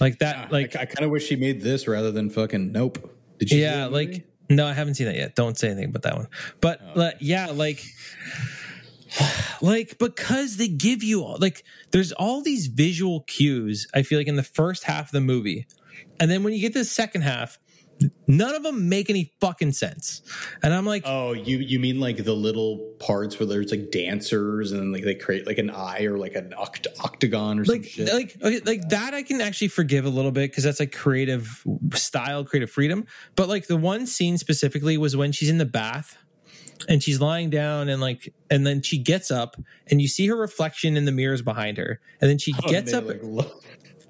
Like that, like I, I kind of wish he made this rather than fucking Nope. Did you? yeah, like no, I haven't seen that yet. Don't say anything about that one. But Oh. like, yeah, like like because they give you all like there's all these visual cues. I feel like in the first half of the movie, and then when you get to the second half, none of them make any fucking sense. And I'm like, Oh, you you mean like the little parts where there's like dancers and like they create like an eye or like an oct- octagon or some like shit? like okay, like that I can actually forgive a little bit because that's like creative style, creative freedom. But like the one scene specifically was when she's in the bath and she's lying down and like and then she gets up and you see her reflection in the mirrors behind her. And then she Oh, gets they, up like,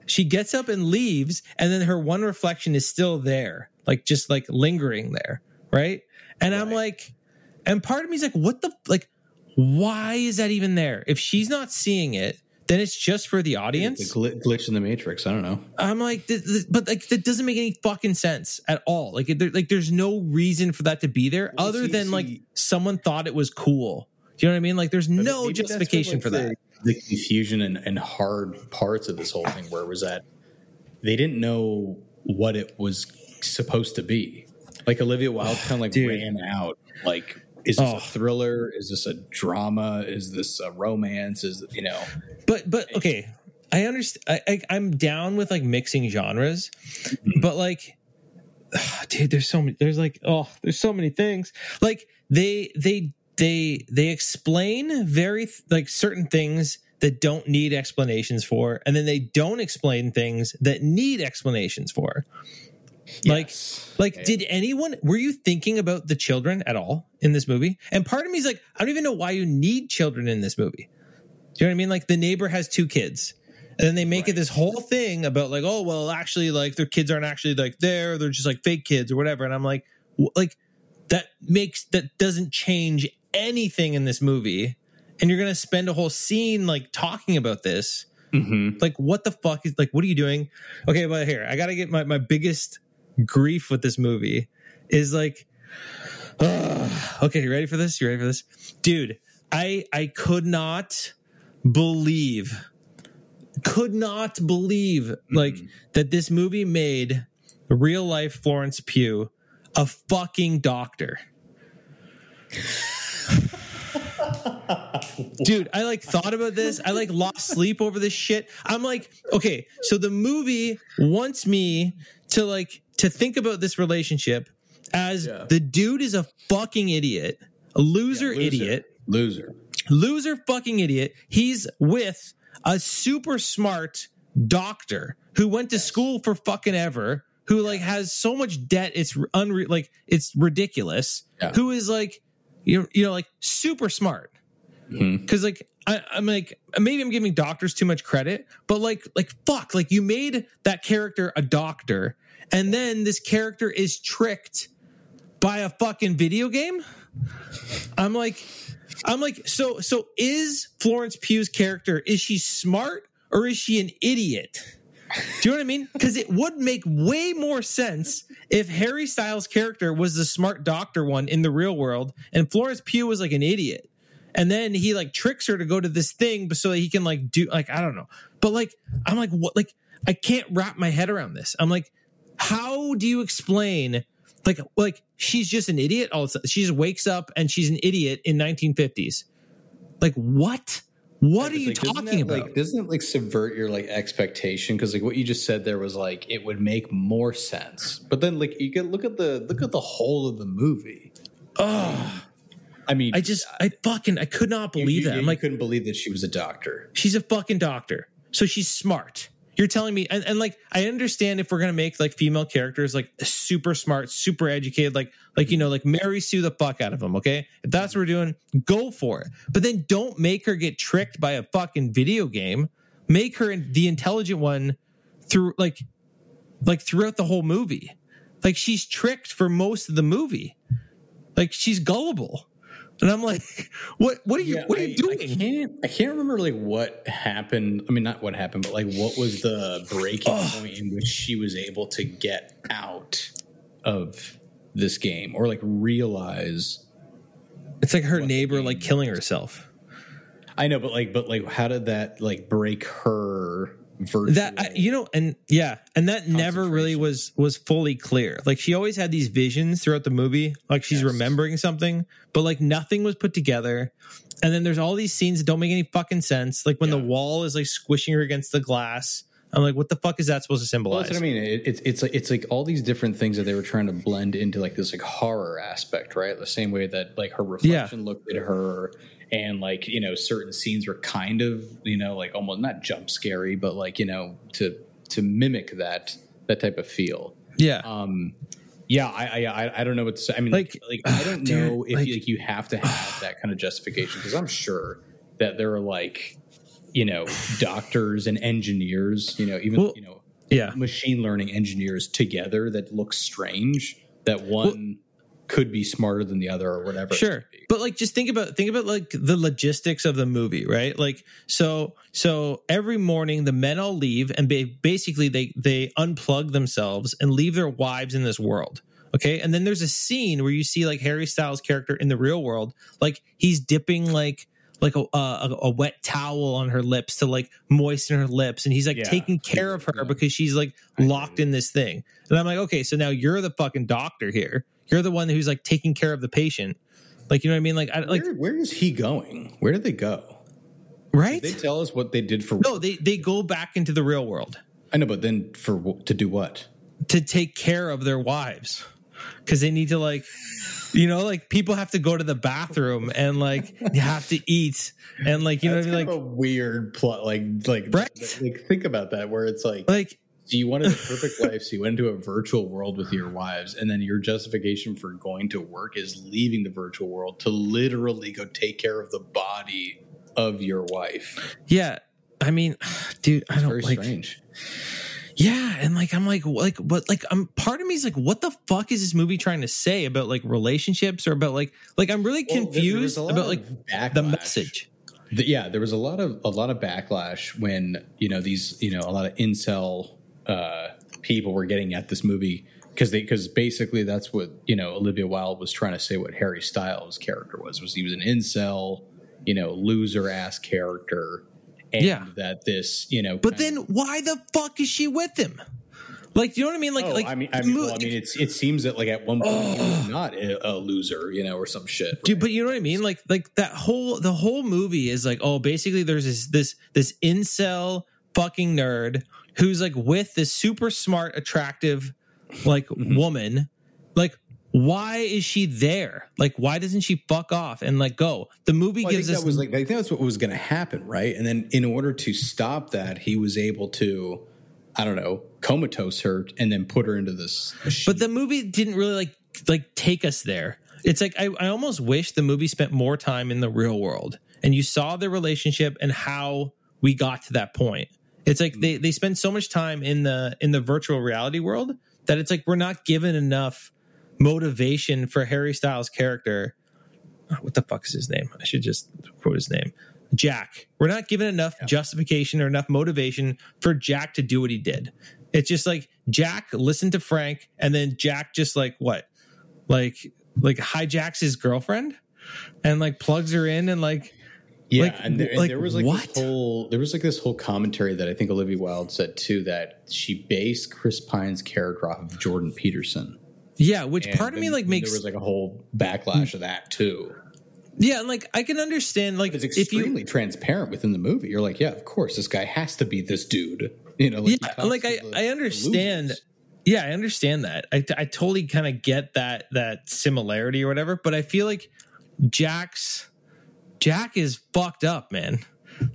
she gets up and leaves. And then her one reflection is still there like just like lingering there right? And i'm like and part of me is like what the like why is that even there? If she's not seeing it then it's just for the audience gl- glitch in the matrix. I don't know. i'm like but like that doesn't make any fucking sense at all like there, like there's no reason for that to be there Well, other see- than like someone thought it was cool do you know what i mean like there's But no maybe that's what, justification like, for that The, the confusion and, and hard parts of this whole thing, where it was that they didn't know what it was supposed to be. Like Olivia Wilde kind of like Dude. ran out. Like, is this Oh. a thriller? Is this a drama? Is this a romance? Is you know? but but okay i understand I, I i'm down with like mixing genres Mm-hmm. but like dude there's so many there's like oh there's so many things like they they they they explain very like certain things that don't need explanations for and then they don't explain things that need explanations for Yes. like Yeah. did anyone were you thinking about the children at all in this movie? And part of me is like i don't even know why you need children in this movie. Do you know what i mean? Like the neighbor has two kids and then they make it this whole thing about like oh well actually like their kids aren't actually like there they're just like fake kids or whatever. And i'm like like that makes that doesn't change anything in this movie. And you're gonna spend a whole scene like talking about this. Mhm. like what the fuck is like what are you doing? Okay but here i gotta get my, my biggest grief with this movie is like okay you ready for this? You ready for this? Dude i i could not believe could not believe mm-hmm. like that this movie made real life florence pugh a fucking doctor. Dude i like thought about this. I like lost sleep over this shit. I'm like okay so the movie wants me to like to think about this relationship as Yeah. the dude is a fucking idiot a loser, Loser. idiot Loser. loser fucking idiot he's with a super smart doctor who went to school for fucking ever who like has so much debt it's unre- like it's ridiculous Yeah. who is like you you know like super smart mm-hmm. because like I, I'm like maybe I'm giving doctors too much credit, but like like fuck, like you made that character a doctor, and then this character is tricked by a fucking video game. I'm like, I'm like, so so is Florence Pugh's character is she smart or is she an idiot? Do you know what I mean? Because it would make way more sense if Harry Styles' character was the smart doctor one in the real world, and Florence Pugh was like an idiot and then he like tricks her to go to this thing so that he can like do like i don't know but like i'm like what like i can't wrap my head around this i'm like how do you explain like like she's just an idiot. All of a sudden. she just wakes up and she's an idiot in 1950s. Like what? What are you Like, doesn't talking that, about? Like, doesn't it like subvert your like expectation? Because like what you just said there was like it would make more sense, but then like you get look at the look at the whole of the movie. oh, I mean, I just I fucking I could not you- believe you, that. I'm you like couldn't believe that she was a doctor. she's a fucking doctor, so she's smart. You're telling me, and, and like I understand if we're gonna make like female characters like super smart, super educated, like like you know like Mary Sue the fuck out of them. Okay, if that's what we're doing, go for it. But then don't make her get tricked by a fucking video game. Make her the intelligent one through like like throughout the whole movie. Like she's tricked for most of the movie. Like she's gullible. And I'm like, what what are you Yeah, what are you doing? I can't. I can't remember like what happened. I mean, not what happened, but like what was the breaking point in which she was able to get out of this game or like realize. It's like her neighbor like killing herself. I know, but like, but like, how did that like break her virtual? That you know, and yeah, and that never really was was fully clear. Like she always had these visions throughout the movie, like she's Yes. remembering something, but like nothing was put together. And then there's all these scenes that don't make any fucking sense. Like when the wall is like squishing her against the glass. I'm like, what the fuck is that supposed to Well, symbolize? that's what I mean. It, it's it's like it's like all these different things that they were trying to blend into like this like horror aspect, right? The same way that like her reflection looked at her, and like you know certain scenes were kind of you know like almost not jump scary, but like you know to to mimic that that type of feel. Yeah. Um, yeah, I, I I don't know what to say. I mean, Like, like, like I don't dude, know if like- like you have to have that kind of justification because I'm sure that there are like you know doctors and engineers, you know, even Well, you know yeah. machine learning engineers together that look strange that one could be smarter than the other or whatever sure. but like just think about think about like the logistics of the movie right? Like so so every morning the men all leave and ba- basically they they unplug themselves and leave their wives in this world okay? And then there's a scene where you see like harry styles character in the real world like he's dipping like like a, a, a wet towel on her lips to like moisten her lips and he's like Yeah. taking care of her Yeah. because she's like locked in this thing. And i'm like okay so now you're the fucking doctor here you're the one who's like taking care of the patient. Like you know what i mean? Like i like where, where is he going? Where did they go? Right? Did they tell us what they did for no they they go back into the real world. I know but then for to do what? To take care of their wives. Because they need to like you know like people have to go to the bathroom and like you have to eat and like you know That's what i mean? like a weird plot like like Right? like think about that where it's like like you wanted a perfect life so you went into a virtual world with your wives and then your justification for going to work is leaving the virtual world to literally go take care of the body of your wife. Yeah i mean dude i don't very like strange. Yeah and like i'm like like but like i'm part of me is like what the fuck is this movie trying to say about like relationships or about like like i'm really Well, there- there was confused about like backlash. the message. The- yeah, there was a lot of a lot of backlash when you know these you know a lot of incel uh, people were getting at this movie because they because basically that's what you know Olivia Wilde was trying to say what Harry Styles' character was was he was an incel you know loser ass character and Yeah. that this you know but then why the fuck is she with him like you know what i mean like Oh, like I mean, I mean, well, I mean, it's it seems that like at one point he was not a, a loser, you know, or some shit. dude but you know what i mean like like that whole the whole movie is like oh basically there's this this this incel fucking nerd who's like with this super smart attractive like Mm-hmm. woman like why is she there like why doesn't she fuck off and like go the movie Well, I think gives us that was like I think that's what was going to happen, right? And then in order to stop that, he was able to, I don't know, comatose her and then put her into this. Machine. but the movie didn't really like like take us there it's like I, I almost wish the movie spent more time in the real world and you saw their relationship and how we got to that point it's like mm. they they spend so much time in the in the virtual reality world that it's like we're not given enough motivation for harry styles character. Oh, what the fuck is his name? I should just quote his name. Jack. We're not given enough justification or enough motivation for jack to do what he did. It's just like jack listened to frank and then jack just like what? Like like hijacks his girlfriend and like plugs her in and like yeah, like, and, there, and like, there was like what? this whole there was like this whole commentary that I think Olivia Wilde said too that she based Chris Pine's character off of Jordan Peterson. Yeah, which And part of me like makes there was like a whole backlash of that too. yeah, and like I can understand like It's if you extremely transparent within the movie. You're like, yeah, of course, this guy has to be this dude. You know, like, yeah, like I the- I understand. Yeah, I understand that. I I totally kind of get that that similarity or whatever, but I feel like Jack's Jack is fucked up, man.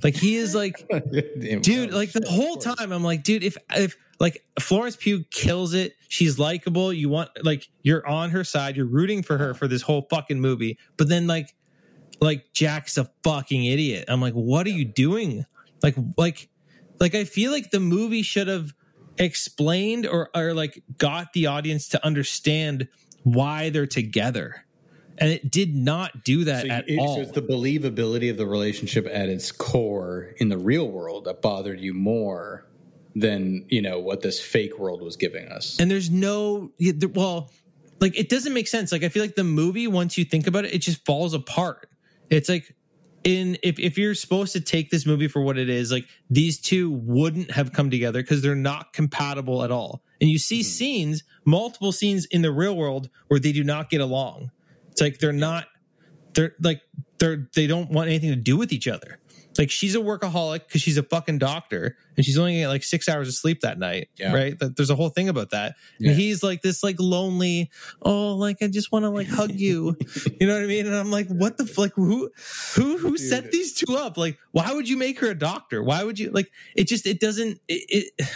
Like he is like dude like the whole time i'm like dude if if like florence pugh kills it she's likable you want like you're on her side you're rooting for her for this whole fucking movie but then like like jack's a fucking idiot. I'm like what are you doing? Like like like i feel like the movie should have explained or or like got the audience to understand why they're together and it did not do that So, at it- all. so it's the believability of the relationship at its core in the real world that bothered you more than you know what this fake world was giving us. and there's no well like it doesn't make sense. Like i feel like the movie once you think about it it just falls apart. It's like in if, if you're supposed to take this movie for what it is like these two wouldn't have come together because they're not compatible at all. And you see mm-hmm. scenes multiple scenes in the real world where they do not get along it's like they're not they're like they're they don't want anything to do with each other. Like she's a workaholic because she's a fucking doctor and she's only getting like six hours of sleep that night Yeah. right? That there's a whole thing about that. Yeah. and he's like this like lonely oh like i just want to like hug you. You know what i mean? And i'm like what the f- like who who who set these two up? Like why would you make her a doctor? Why would you like it just it doesn't it, it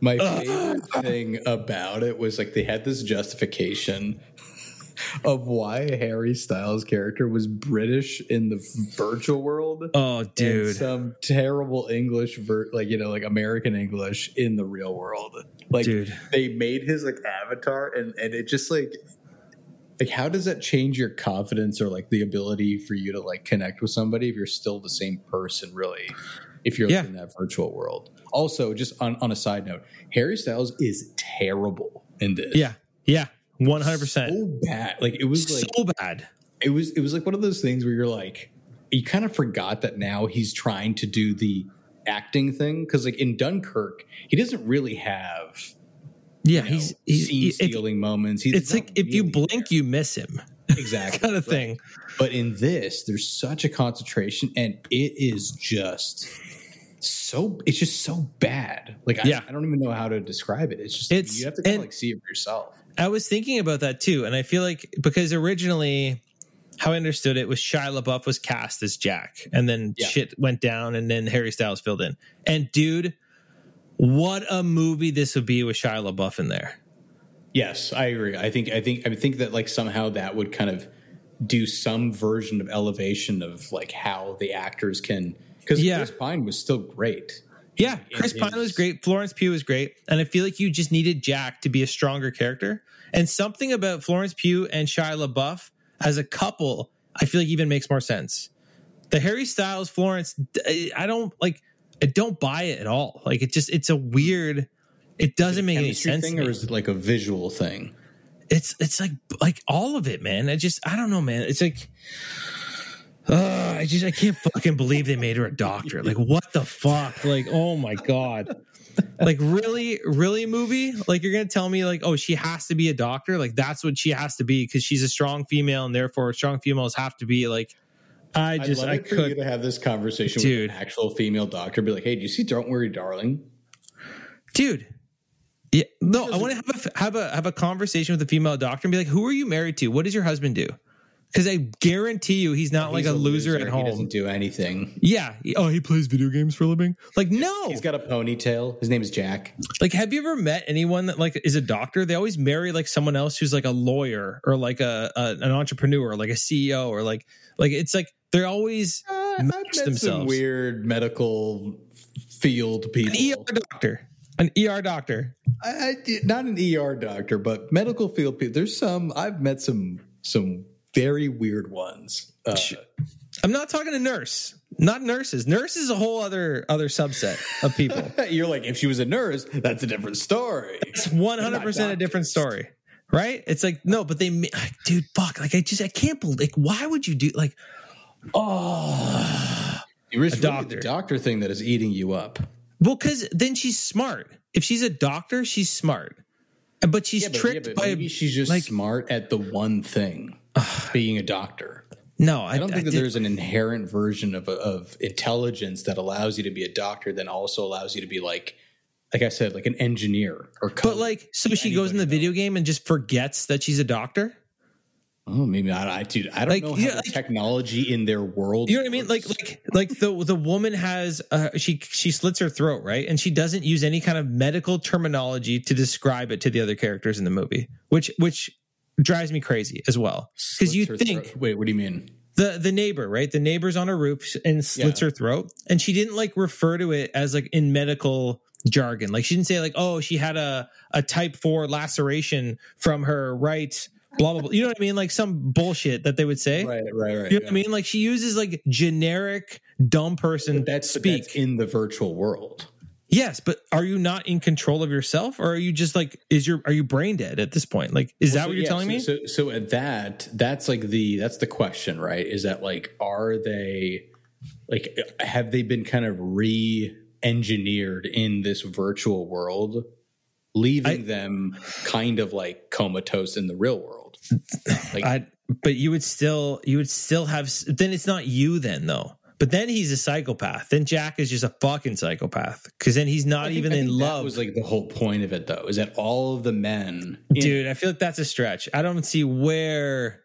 My favorite thing about it was like they had this justification of why Harry Styles' character was British in the virtual world. oh and dude some terrible English, ver- like you know, like American English in the real world. Like Dude. they made his like avatar, and and it just like, like how does that change your confidence or like the ability for you to like connect with somebody if you're still the same person, really? If you're like, Yeah. in that virtual world. Also, just on on a side note, Harry Styles is terrible in this. yeah yeah 100% so bad. Like it was like so bad it was it was like one of those things where you're like you kind of forgot that now he's trying to do the acting thing because like in Dunkirk he doesn't really have yeah you know, he's he's scene stealing moments. He's it's like if you really blink you miss him exactly kind of right. thing But in this, there's such a concentration, and it is just so it's just so bad. Like I, Yeah. I don't even know how to describe it. It's just It's- you have to kind of like see it for yourself. I was thinking about that too, and I feel like because originally, how I understood it was Shia LaBeouf was cast as Jack, and then Yeah. shit went down, and then Harry Styles filled in. And dude, what a movie this would be with Shia LaBeouf in there. Yes, I agree. I think I think I think that like somehow that would kind of do some version of elevation of like how the actors can because Yeah. Chris Pine was still great. Yeah, Chris Pine was great. Florence Pugh was great, and I feel like you just needed Jack to be a stronger character. And something about Florence Pugh and Shia LaBeouf as a couple, I feel like even makes more sense. The Harry Styles Florence, I don't like. I don't buy it at all. Like it just, it's a weird. It doesn't make any sense. thing, or is it like a visual thing? It's it's like like all of it, man. I just I don't know, man. It's like. Uh, I just I can't fucking believe they made her a doctor. Like what the fuck? Like oh my god. Like really, really movie? Like you're gonna tell me like oh she has to be a doctor? Like that's what she has to be because she's a strong female and therefore strong females have to be like. I I'd just love I it for you could to have this conversation Dude. with an actual female doctor. Be like, hey, do you see Don't Worry, Darling? dude. Yeah, no, I want to have a have a have a conversation with a female doctor and be like, "Who are you married to? What does your husband do?" Because I guarantee you, he's not like He's a, loser, at home. He doesn't do anything. Yeah. Oh, he plays video games for a living. Like, no. He's got a ponytail. His name is Jack. like, have you ever met anyone that like is a doctor? They always marry like someone else who's like a lawyer or like a, a an entrepreneur, like a CEO, or like like it's like they're always Uh, match met some themselves. weird medical field people. an ER doctor, an ER doctor. I, I not an ER doctor, but medical field people. There's some I've met some some very weird ones. Uh, I'm not talking to nurse, not nurses. Nurse is a whole other other subset of people. you're like, if she was a nurse, that's a different story. It's 100 percent a different story, right? It's like no, but they, like, dude, fuck, like I just I can't believe. Like, why would you do like? Oh, It's really the doctor thing that is eating you up. well, because then she's smart. If she's a doctor, she's smart. but she's Yeah, but, tricked yeah, but by maybe she's just like- smart at the one thing, being a doctor. no. I don't think that did- there's an inherent version of of intelligence that allows you to be a doctor, then also allows you to be like, like I said, like an engineer or. But like, so she goes in the video game and just forgets that she's a doctor. oh, maybe I, I dude, I don't Like, know how yeah, the like- technology in their world. You know what I mean? Like, like, like the the woman has uh, she she slits her throat, right? And she doesn't use any kind of medical terminology to describe it to the other characters in the movie, which which drives me crazy as well. Because you think throat. Wait, what do you mean? the the neighbor, right? The neighbor's on a roof and slits Yeah. her throat, and she didn't like refer to it as like in medical jargon. Like she didn't say like, oh, she had a a type four laceration from her right. Blah blah blah. You know what I mean? Like some bullshit that they would say. Right, right, right. You know what I mean? Like she uses like generic dumb person That's speak. That's in the virtual world. Yes, but are you not in control of yourself, or are you just like is your are you brain dead at this point? Like, is that So, what you're yeah, telling so, me? So, so at that, that's like the that's the question, right? Is that like are they like have they been kind of re-engineered in this virtual world, leaving I- them kind of like comatose in the real world? Like, I, but you would still you would still have then it's not you then though. But then he's a psychopath. Then Jack is just a fucking psychopath because then he's not think- even I in think that love. was like the whole point of it, though, is that all of the men, in- Dude, I feel like that's a stretch. I don't see where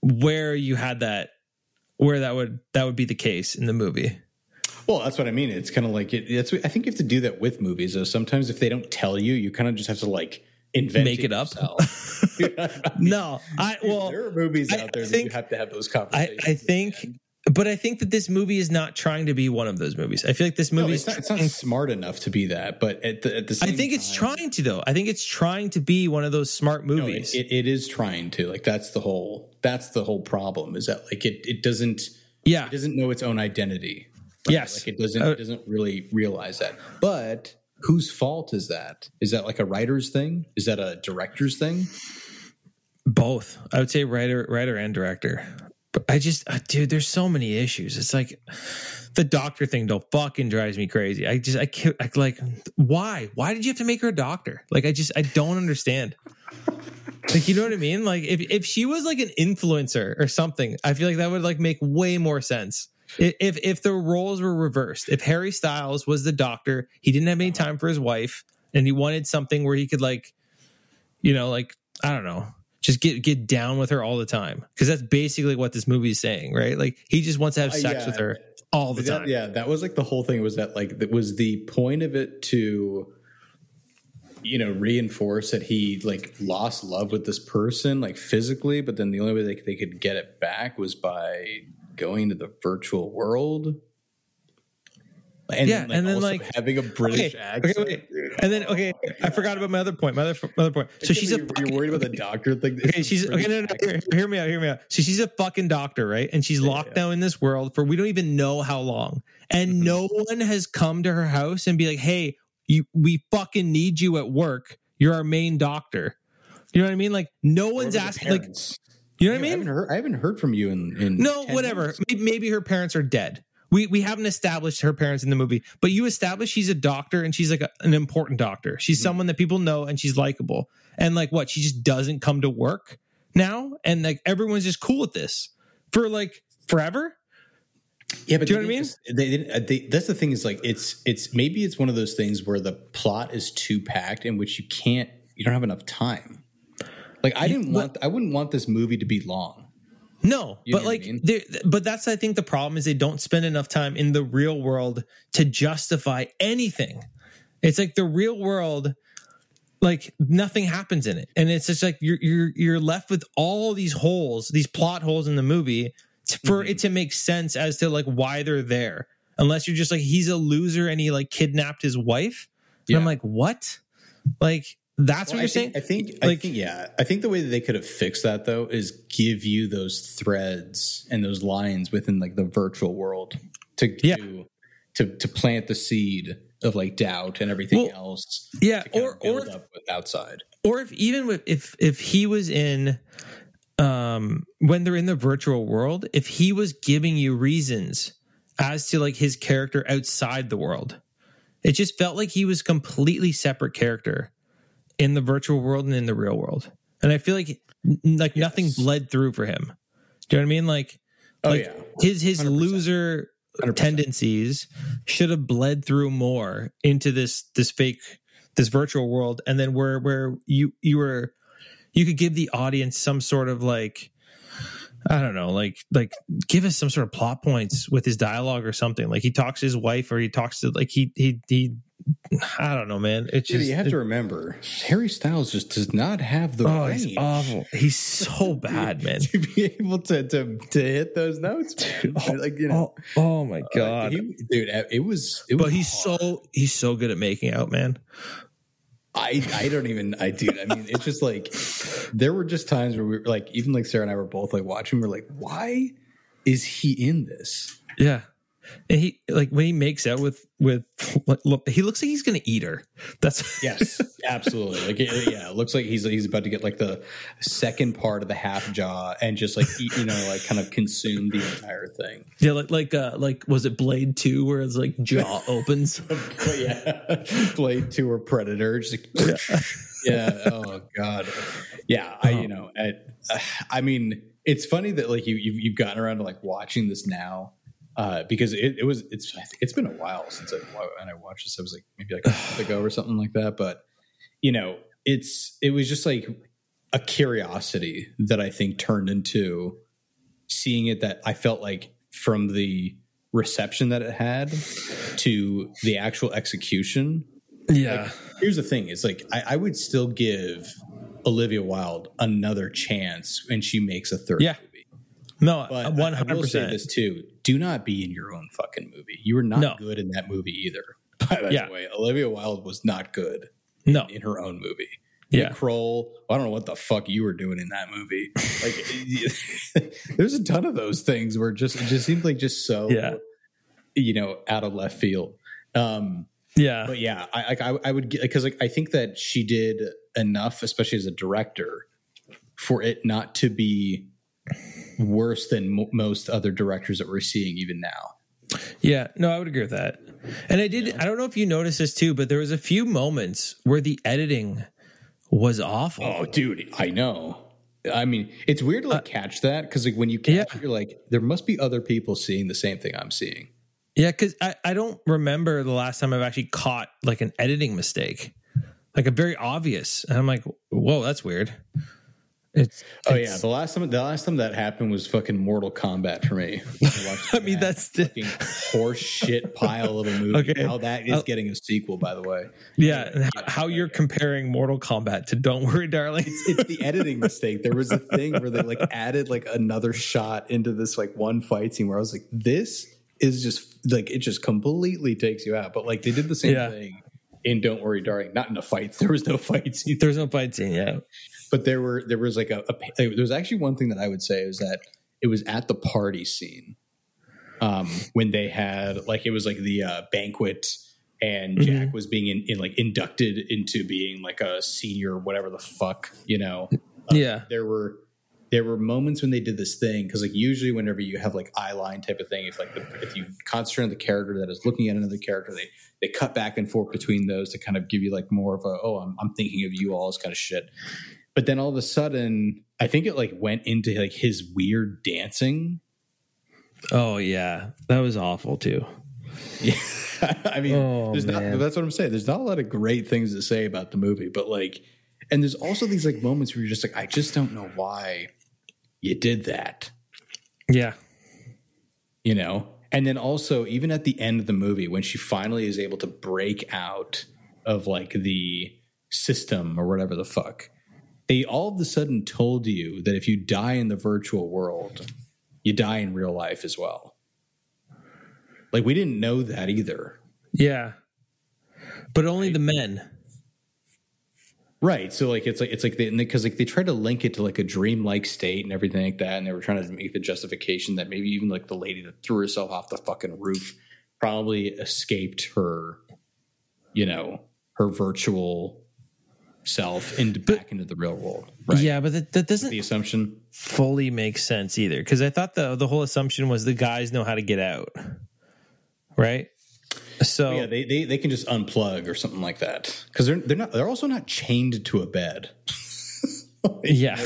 where you had that where that would that would be the case in the movie. Well, that's what I mean. It's kind of like it, it's. I think you have to do that with movies. Though sometimes if they don't tell you, you kind of just have to like invent Make it up. yourself. You know what I mean? No, I well there are movies I out there that think- you have to have those I, conversations. I think, but I think that this movie is not trying to be one of those movies. I feel like this no, movie it's, is. not, it's not smart enough to be that. But at the, at the I same think it's trying to though. I think it's trying to be one of those smart no, it, movies. it, it is trying to. Like that's the whole. That's the whole problem. Is that like it? It doesn't. yeah. It doesn't know its own identity. Yes. Like it doesn't. Uh, it doesn't really realize that. But whose fault is that? Is that like a writer's thing? Is that a director's thing? Both. I would say writer, writer and director. But I just, uh, dude, there's so many issues. It's like the doctor thing. Though fucking drives me crazy. I just, I can't. I, like, why? Why did you have to make her a doctor? Like, I just, I don't understand. Like, you know what I mean? Like, if if she was like an influencer or something, I feel like that would like make way more sense. If if the roles were reversed, if Harry Styles was the doctor, he didn't have any time for his wife, and he wanted something where he could like, you know, like I don't know, just get get down with her all the time because that's basically what this movie is saying, right? Like he just wants to have Uh, sex yeah. with her all the That- time. yeah, that was like the whole thing was that like that was the point of it to you know reinforce that he like lost love with this person like physically, but then the only way they, they could get it back was by going to the virtual world. And Yeah, and then, like- having a British Okay, accent. okay, wait. and then okay, I forgot about my other point. My other my other point. So she's you're, fucking- you're worried about the doctor thing. Okay, she's okay. No, no, no, hear, hear me out. Hear me out. So she's a fucking doctor, right? And she's locked down in this world for we don't even know how long. And Mm-hmm. no one has come to her house and be like, "Hey, you, we fucking need you at work. You're our main doctor." You know what I mean? Like no one's Where were the asking. Like you know what I I mean? haven't heard. I haven't heard from you in. in No, 10 whatever. Maybe, maybe her parents are dead. We we haven't established her parents in the movie, but you establish she's a doctor and she's like a, an important doctor. She's someone that people know and she's likable. And like what? She just doesn't come to work now, and like everyone's just cool with this for like forever. Yeah, but Do you know what I just- They didn't. uh, They, that's the thing is like it's it's maybe it's one of those things where the plot is too packed in which you can't you don't have enough time. Like I didn't want I wouldn't want this movie to be long. No, You but what I like, mean? there- but that's I think the problem is they don't spend enough time in the real world to justify anything. It's like the real world, like nothing happens in it, and it's just like you're you're you're left with all these holes, these plot holes in the movie for Mm-hmm. it to make sense as to like why they're there. Unless you're just like he's a loser and he like kidnapped his wife, and I'm like, what? Like that's Well, what you're think, saying? I think I think yeah. I think the way that they could have fixed that though is give you those threads and those lines within like the virtual world to Yeah. to to, to plant the seed of like doubt and everything Well, else. yeah, or or outside. or if even with, if if he was in um when they're in the virtual world if he was giving you reasons as to like his character outside the world it just felt like he was completely separate character in the virtual world and in the real world. And I feel like like yes. nothing bled through for him. Do you know what I mean? Like, oh, like yeah. his his 100%. loser 100%. tendencies should have bled through more into this this fake this virtual world and then where where you you were you could give the audience some sort of like I don't know, like like give us some sort of plot points with his dialogue or something. Like he talks to his wife or he talks to like he he he I don't know, man. It's just you have it, to remember Harry Styles just does not have the oh, range. He's awful. He's so bad, man. to be able to to to hit those notes, man. Oh, like you know, oh, oh my god, uh, he, dude, it was. It was but he's hard. so he's so good at making out, man. I I don't even I do. I mean, it's just like there were just times where we were like, even like Sarah and I were both like watching. We're like, why is he in this? Yeah, and he like when he makes out with with look, he looks like he's gonna eat her. That's yes, absolutely. Like yeah, it looks like he's he's about to get like the second part of the half jaw and just like eat, you know like kind of consume the entire thing. Yeah, like like uh like was it Blade Two where it's like jaw opens? yeah, Blade Two or Predator. Just like, yeah. yeah. Oh God. Yeah. I you know I, I mean it's funny that like you you've, you've gotten around to like watching this now uh, because it, it, was it's it's been a while since I when I watched this. I was like maybe like a month ago or something like that. But you know, it's it was just like a curiosity that I think turned into seeing it. That I felt like from the reception that it had to the actual execution. Yeah. Like, here's the thing: it's like I, I would still give Olivia Wilde another chance when she makes a third. Yeah. No, one hundred percent. I will say this too: do not be in your own fucking movie. You were not no. good in that movie either. By yeah. the way, Olivia Wilde was not good. No, in, in her own movie. Yeah, Nick Kroll. I don't know what the fuck you were doing in that movie. Like, there's a ton of those things where just it just seems like just so, yeah. you know, out of left field. Um, yeah, but yeah, I I, I would because like I think that she did enough, especially as a director, for it not to be worse than mo- most other directors that we're seeing even now. Yeah, no, I would agree with that. And I did. I don't know if you noticed this too, but there was a few moments where the editing was awful. Oh, dude, I know. I mean, it's weird to like uh, catch that because like when you catch yeah. it, you're like, there must be other people seeing the same thing I'm seeing. Yeah, because I, I don't remember the last time I've actually caught like an editing mistake, like a very obvious. And I'm like, whoa, that's weird. It's, oh it's, yeah, the last time the last time that happened was fucking Mortal Kombat for me. I, I mean, that's the horse shit pile of a movie. Okay. How that is uh, getting a sequel, by the way. Yeah, yeah how you're comparing Mortal Kombat to Don't Worry, Darling? It's, it's the editing mistake. There was a thing where they like added like another shot into this like one fight scene where I was like, this is just like it just completely takes you out. But like they did the same yeah. thing in Don't Worry, Darling. Not in the fights. There was no fight scene. There was no fight scene. Yeah but there were there was like a, a there was actually one thing that I would say is that it was at the party scene um, when they had like it was like the uh, banquet and Jack mm-hmm. was being in, in, like inducted into being like a senior whatever the fuck you know? Uh, yeah. there were there were moments when they did this thing because like usually whenever you have like eye line type of thing if like the, if you concentrate on the character that is looking at another character they they cut back and forth between those to kind of give you like more of a oh I'm, I'm thinking of you all this kind of shit but then all of a sudden, I think it like went into like his weird dancing. Oh yeah, that was awful too. Yeah, I mean, oh, there's not. That's what I'm saying. There's not a lot of great things to say about the movie, but like, and there's also these like moments where you're just like, I just don't know why you did that. Yeah, you know. And then also, even at the end of the movie, when she finally is able to break out of like the system or whatever the fuck, they all of a sudden told you that if you die in the virtual world, you die in real life as well. Like we didn't know that either. Yeah. But only right. the men. Right. So like it's like it's like because like they try to link it to like a dreamlike state and everything like that, and they were trying to make the justification that maybe even like the lady that threw herself off the fucking roof probably escaped her, you know, her virtual self into but, back into the real world. Right? Yeah, but that, that doesn't the assumption fully make sense either. Because I thought the the whole assumption was the guys know how to get out, right? So yeah, they, they they can just unplug or something like that because they're they're not they're also not chained to a bed. yeah.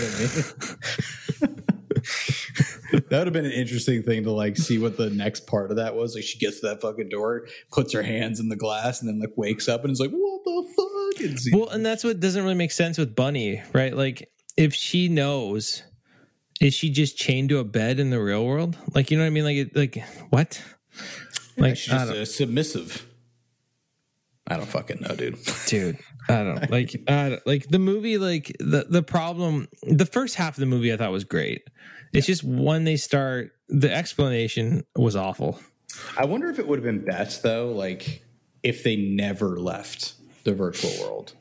That would have been an interesting thing to like see what the next part of that was. Like she gets to that fucking door, puts her hands in the glass, and then like wakes up and is like, "What the fuck?" And see- Well, and that's what doesn't really make sense with Bunny, right? Like if she knows, is she just chained to a bed in the real world? Like you know what I mean? Like it, like what? Like she's just uh, submissive. I don't fucking know, dude. dude, I don't like I don't, like the movie. Like the the problem, the first half of the movie I thought was great. It's just when they start, the explanation was awful. I wonder if it would have been best though, like if they never left the virtual world.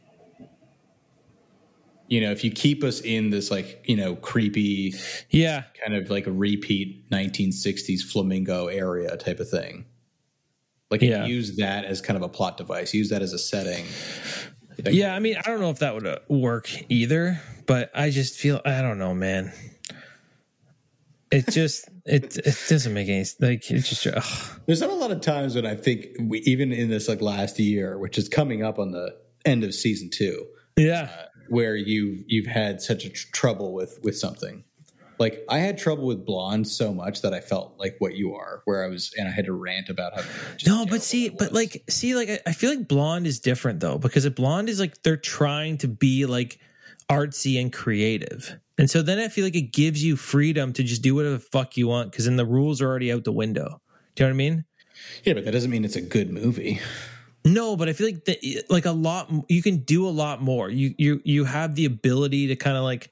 You know, if you keep us in this like you know creepy Yeah, kind of like a repeat 1960s flamingo area type of thing. Like Yeah. use that as kind of a plot device. Use that as a setting. Yeah. I mean, I don't know if that would uh, work either, but I just feel I don't know, man. It just it it doesn't make any like it just ugh. There's not a lot of times when I think we even in this like last year, which is coming up on the end of season two, yeah. Uh, where you you've had such a tr- trouble with with something. Like I had trouble with blonde so much that I felt like what you are, where I was, and I had to rant about how. No, but see, but like, see, like, I- I feel like blonde is different though, because a blonde is like they're trying to be like artsy and creative, and so then I feel like it gives you freedom to just do whatever the fuck you want, because then the rules are already out the window. Do you know what I mean? yeah, but that doesn't mean it's a good movie. No, but I feel like the, like a lot you can do a lot more. You you you have the ability to kind of like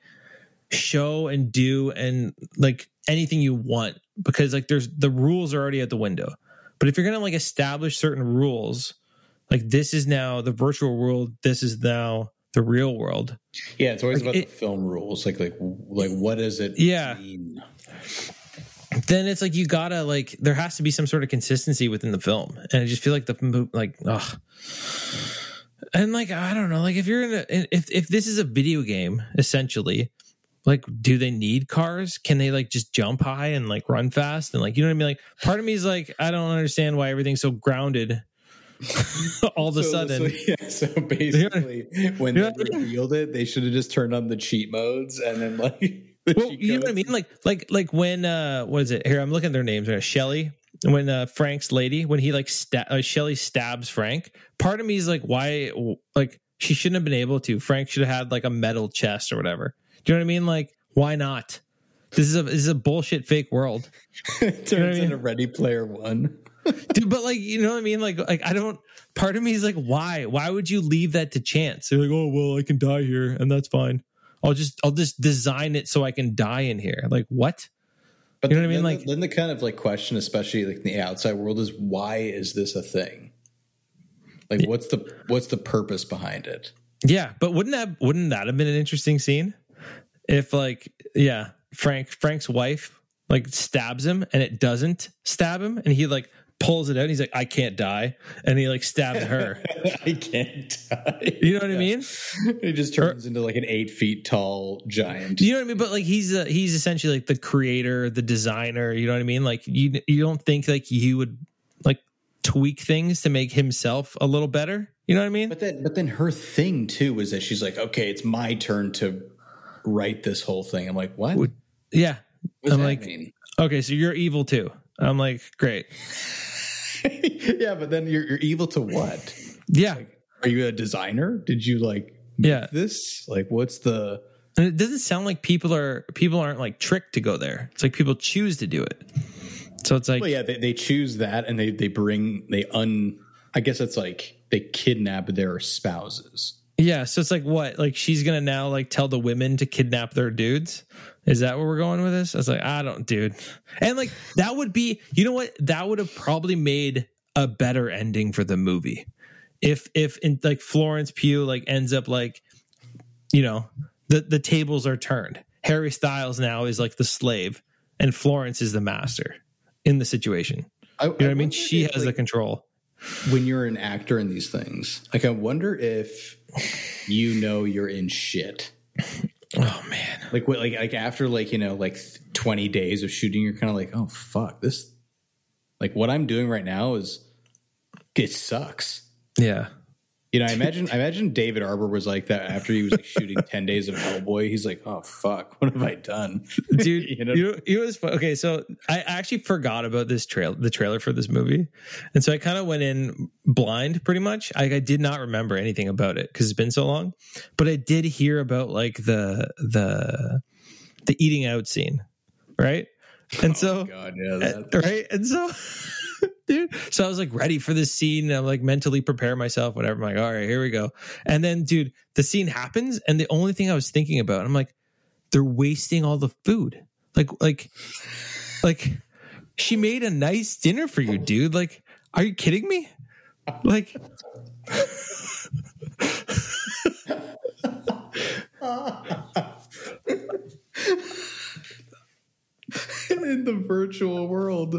show and do and like anything you want because like there's the rules are already out the window. But if you're going to like establish certain rules, like this is now the virtual world, this is now the real world. Yeah, it's always Like, about it- the film rules. Like, like, like, what does it Yeah. mean? Then it's like you got to like there has to be some sort of consistency within the film. And I just feel like the like ugh. And like I don't know, like if you're in a if if this is a video game essentially, like do they need cars? Can they like just jump high and like run fast and like you know what I mean? Like part of me is like I don't understand why everything's so grounded all of a So- sudden. so, yeah, so basically, when they revealed it, they should have just turned on the cheat modes and then like. the well, you know what I mean? Like, like, like when uh, what is it? Here, I'm looking at their names. Right, Shelly. When uh, Frank's lady, when he like sta- uh, Shelly stabs Frank, part of me is like, why? Like, she shouldn't have been able to. Frank should have had like a metal chest or whatever. Do you know what I mean? Like, why not? This is a this is a bullshit fake world, it turns You know what I mean? into Ready Player One. Dude. But like, you know what I mean? Like, like I don't. Part of me is like, why? Why would you leave that to chance? They're like, oh well, I can die here, and that's fine. I'll just I'll just design it so I can die in here. Like, what? But You know what I mean? Like- then the kind of like question, especially like in the outside world, is why is this a thing? Like, what's the what's the purpose behind it? Yeah, but wouldn't that wouldn't that have been an interesting scene? If like yeah, Frank Frank's wife like stabs him and it doesn't stab him and he like pulls it out and he's like I can't die and he like stabs her. I can't die. You know what I mean? He just turns into like an eight feet tall giant. You know what I mean? But like he's uh, he's essentially like the creator, the designer, you know what I mean? Like you you don't think like he would like tweak things to make himself a little better? You know what I mean? But then, but then her thing too was that she's like, okay, it's my turn to write this whole thing. I'm like, what? What yeah. does I'm like mean? okay, so you're evil too. I'm like great. yeah, but then you're, you're evil to what? Yeah. Are you a designer? Did you like Yeah. this? Like, what's the? And it doesn't sound like people are people aren't like tricked to go there. It's like people choose to do it. So it's like Well, yeah, they, they choose that and they they bring they un. I guess it's like they kidnap their spouses. Yeah, so it's like what? Like she's gonna now like tell the women to kidnap their dudes. Is that where we're going with this? I was like, I don't, dude. And like that would be, you know what? That would have probably made a better ending for the movie. If if in like Florence Pugh like ends up like, you know, the the tables are turned. Harry Styles now is like the slave, and Florence is the master in the situation. I, You know what I mean? She has the control. When you're an actor in these things. Like, I wonder if you know you're in shit. Oh man. Like, what, like, like after like you know like 20 days of shooting, you're kind of like, oh fuck, this. Like what I'm doing right now is it sucks. Yeah. You know, I imagine I imagine David Harbour was like that after he was like shooting ten days of Hellboy. He's like, oh fuck, what have I done, dude? you know, you it was fun. okay. So I actually forgot about this trail, the trailer for this movie, and so I kind of went in blind, pretty much. I, I did not remember anything about it because it's been so long, but I did hear about like the the the eating out scene, right? And oh so, God, yeah, eh, right, and so. dude. So I was like ready for this scene. I'm like mentally prepare myself, whatever. I'm like, all right, here we go. And then, dude, the scene happens, and the only thing I was thinking about, I'm like, they're wasting all the food. Like, like, like, she made a nice dinner for you, dude. Like, are you kidding me? Like. in the virtual world.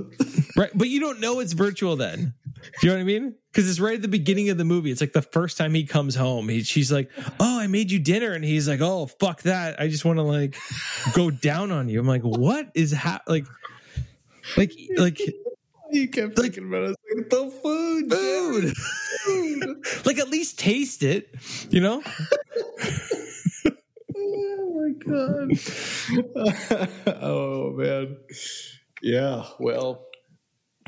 right. But you don't know it's virtual then. Do you know what I mean? Because it's right at the beginning of the movie. It's like the first time he comes home. He, she's like, Oh, I made you dinner. And he's like, Oh, fuck that. I just want to like go down on you. I'm like, What is ha like, like, like, you kept like, thinking about it. Like, the food, food. food. like, at least taste it, you know? oh my god. oh man. Yeah. Well,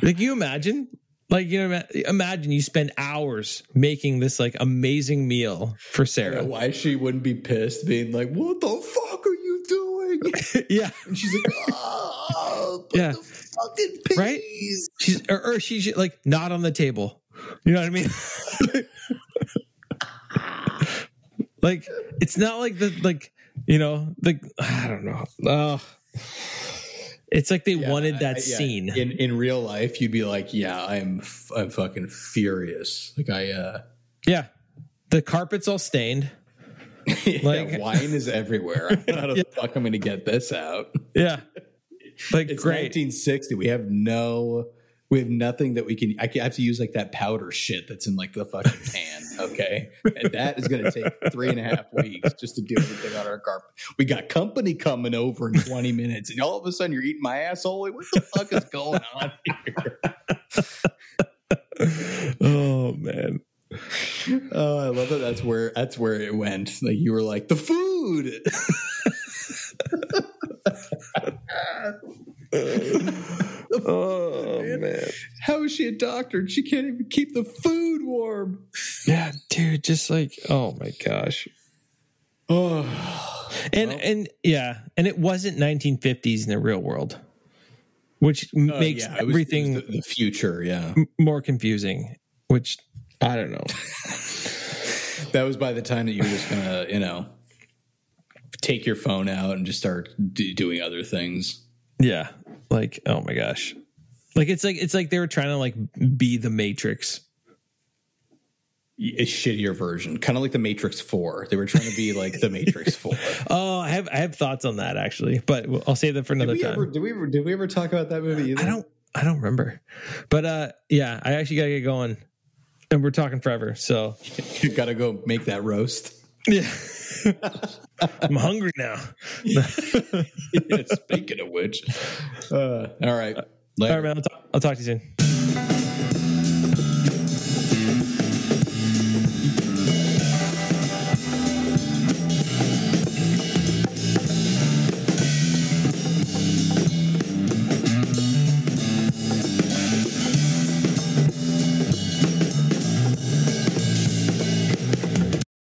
like you imagine, like you know, imagine you spend hours making this like amazing meal for Sarah. why she wouldn't be pissed, being like, "What the fuck are you doing?" yeah, and she's like, "Oh, yeah, fucking peas. right." She's or, or she's like not on the table. You know what I mean? like it's not like the like you know, the I don't know. It's like they yeah, wanted that I, yeah. scene. In in real life, you'd be like, "Yeah, I'm I'm fucking furious." Like I, uh yeah, the carpet's all stained. yeah, like wine is everywhere. I don't know how the fuck I'm going to get this out. Yeah, like it's great. 1960. We have no we have nothing that we can. I have to use like that powder shit that's in like the fucking pan. Okay, and that is going to take three and a half weeks just to do everything on our carpet. We got company coming over in twenty minutes, and all of a sudden you're eating my asshole. What the fuck is going on here? oh man. Oh, I love that. That's where that's where it went. Like you were like the food. oh man. man. How is she a doctor? She can't even keep the food warm. Yeah, dude, just like oh my gosh. Oh. And well. and yeah, and it wasn't 1950s in the real world. Which uh, makes yeah, everything the, the, future, yeah. M- more confusing, which I don't know. that was by the time that you were just going to, you know, take your phone out and just start d- doing other things. Yeah. Like, oh my gosh. Like it's like it's like they were trying to like be the Matrix. A shittier version, kind of like the Matrix Four. They were trying to be like the Matrix Four. oh, I have I have thoughts on that actually, but I'll save that for another did time. Ever, did we ever did we ever talk about that movie? Either? I don't I don't remember, but uh, yeah, I actually gotta get going, and we're talking forever. So you gotta go make that roast. Yeah. I'm hungry now. yeah, speaking of which, uh, all right. Later. All right, man. I'll talk, I'll talk to you soon.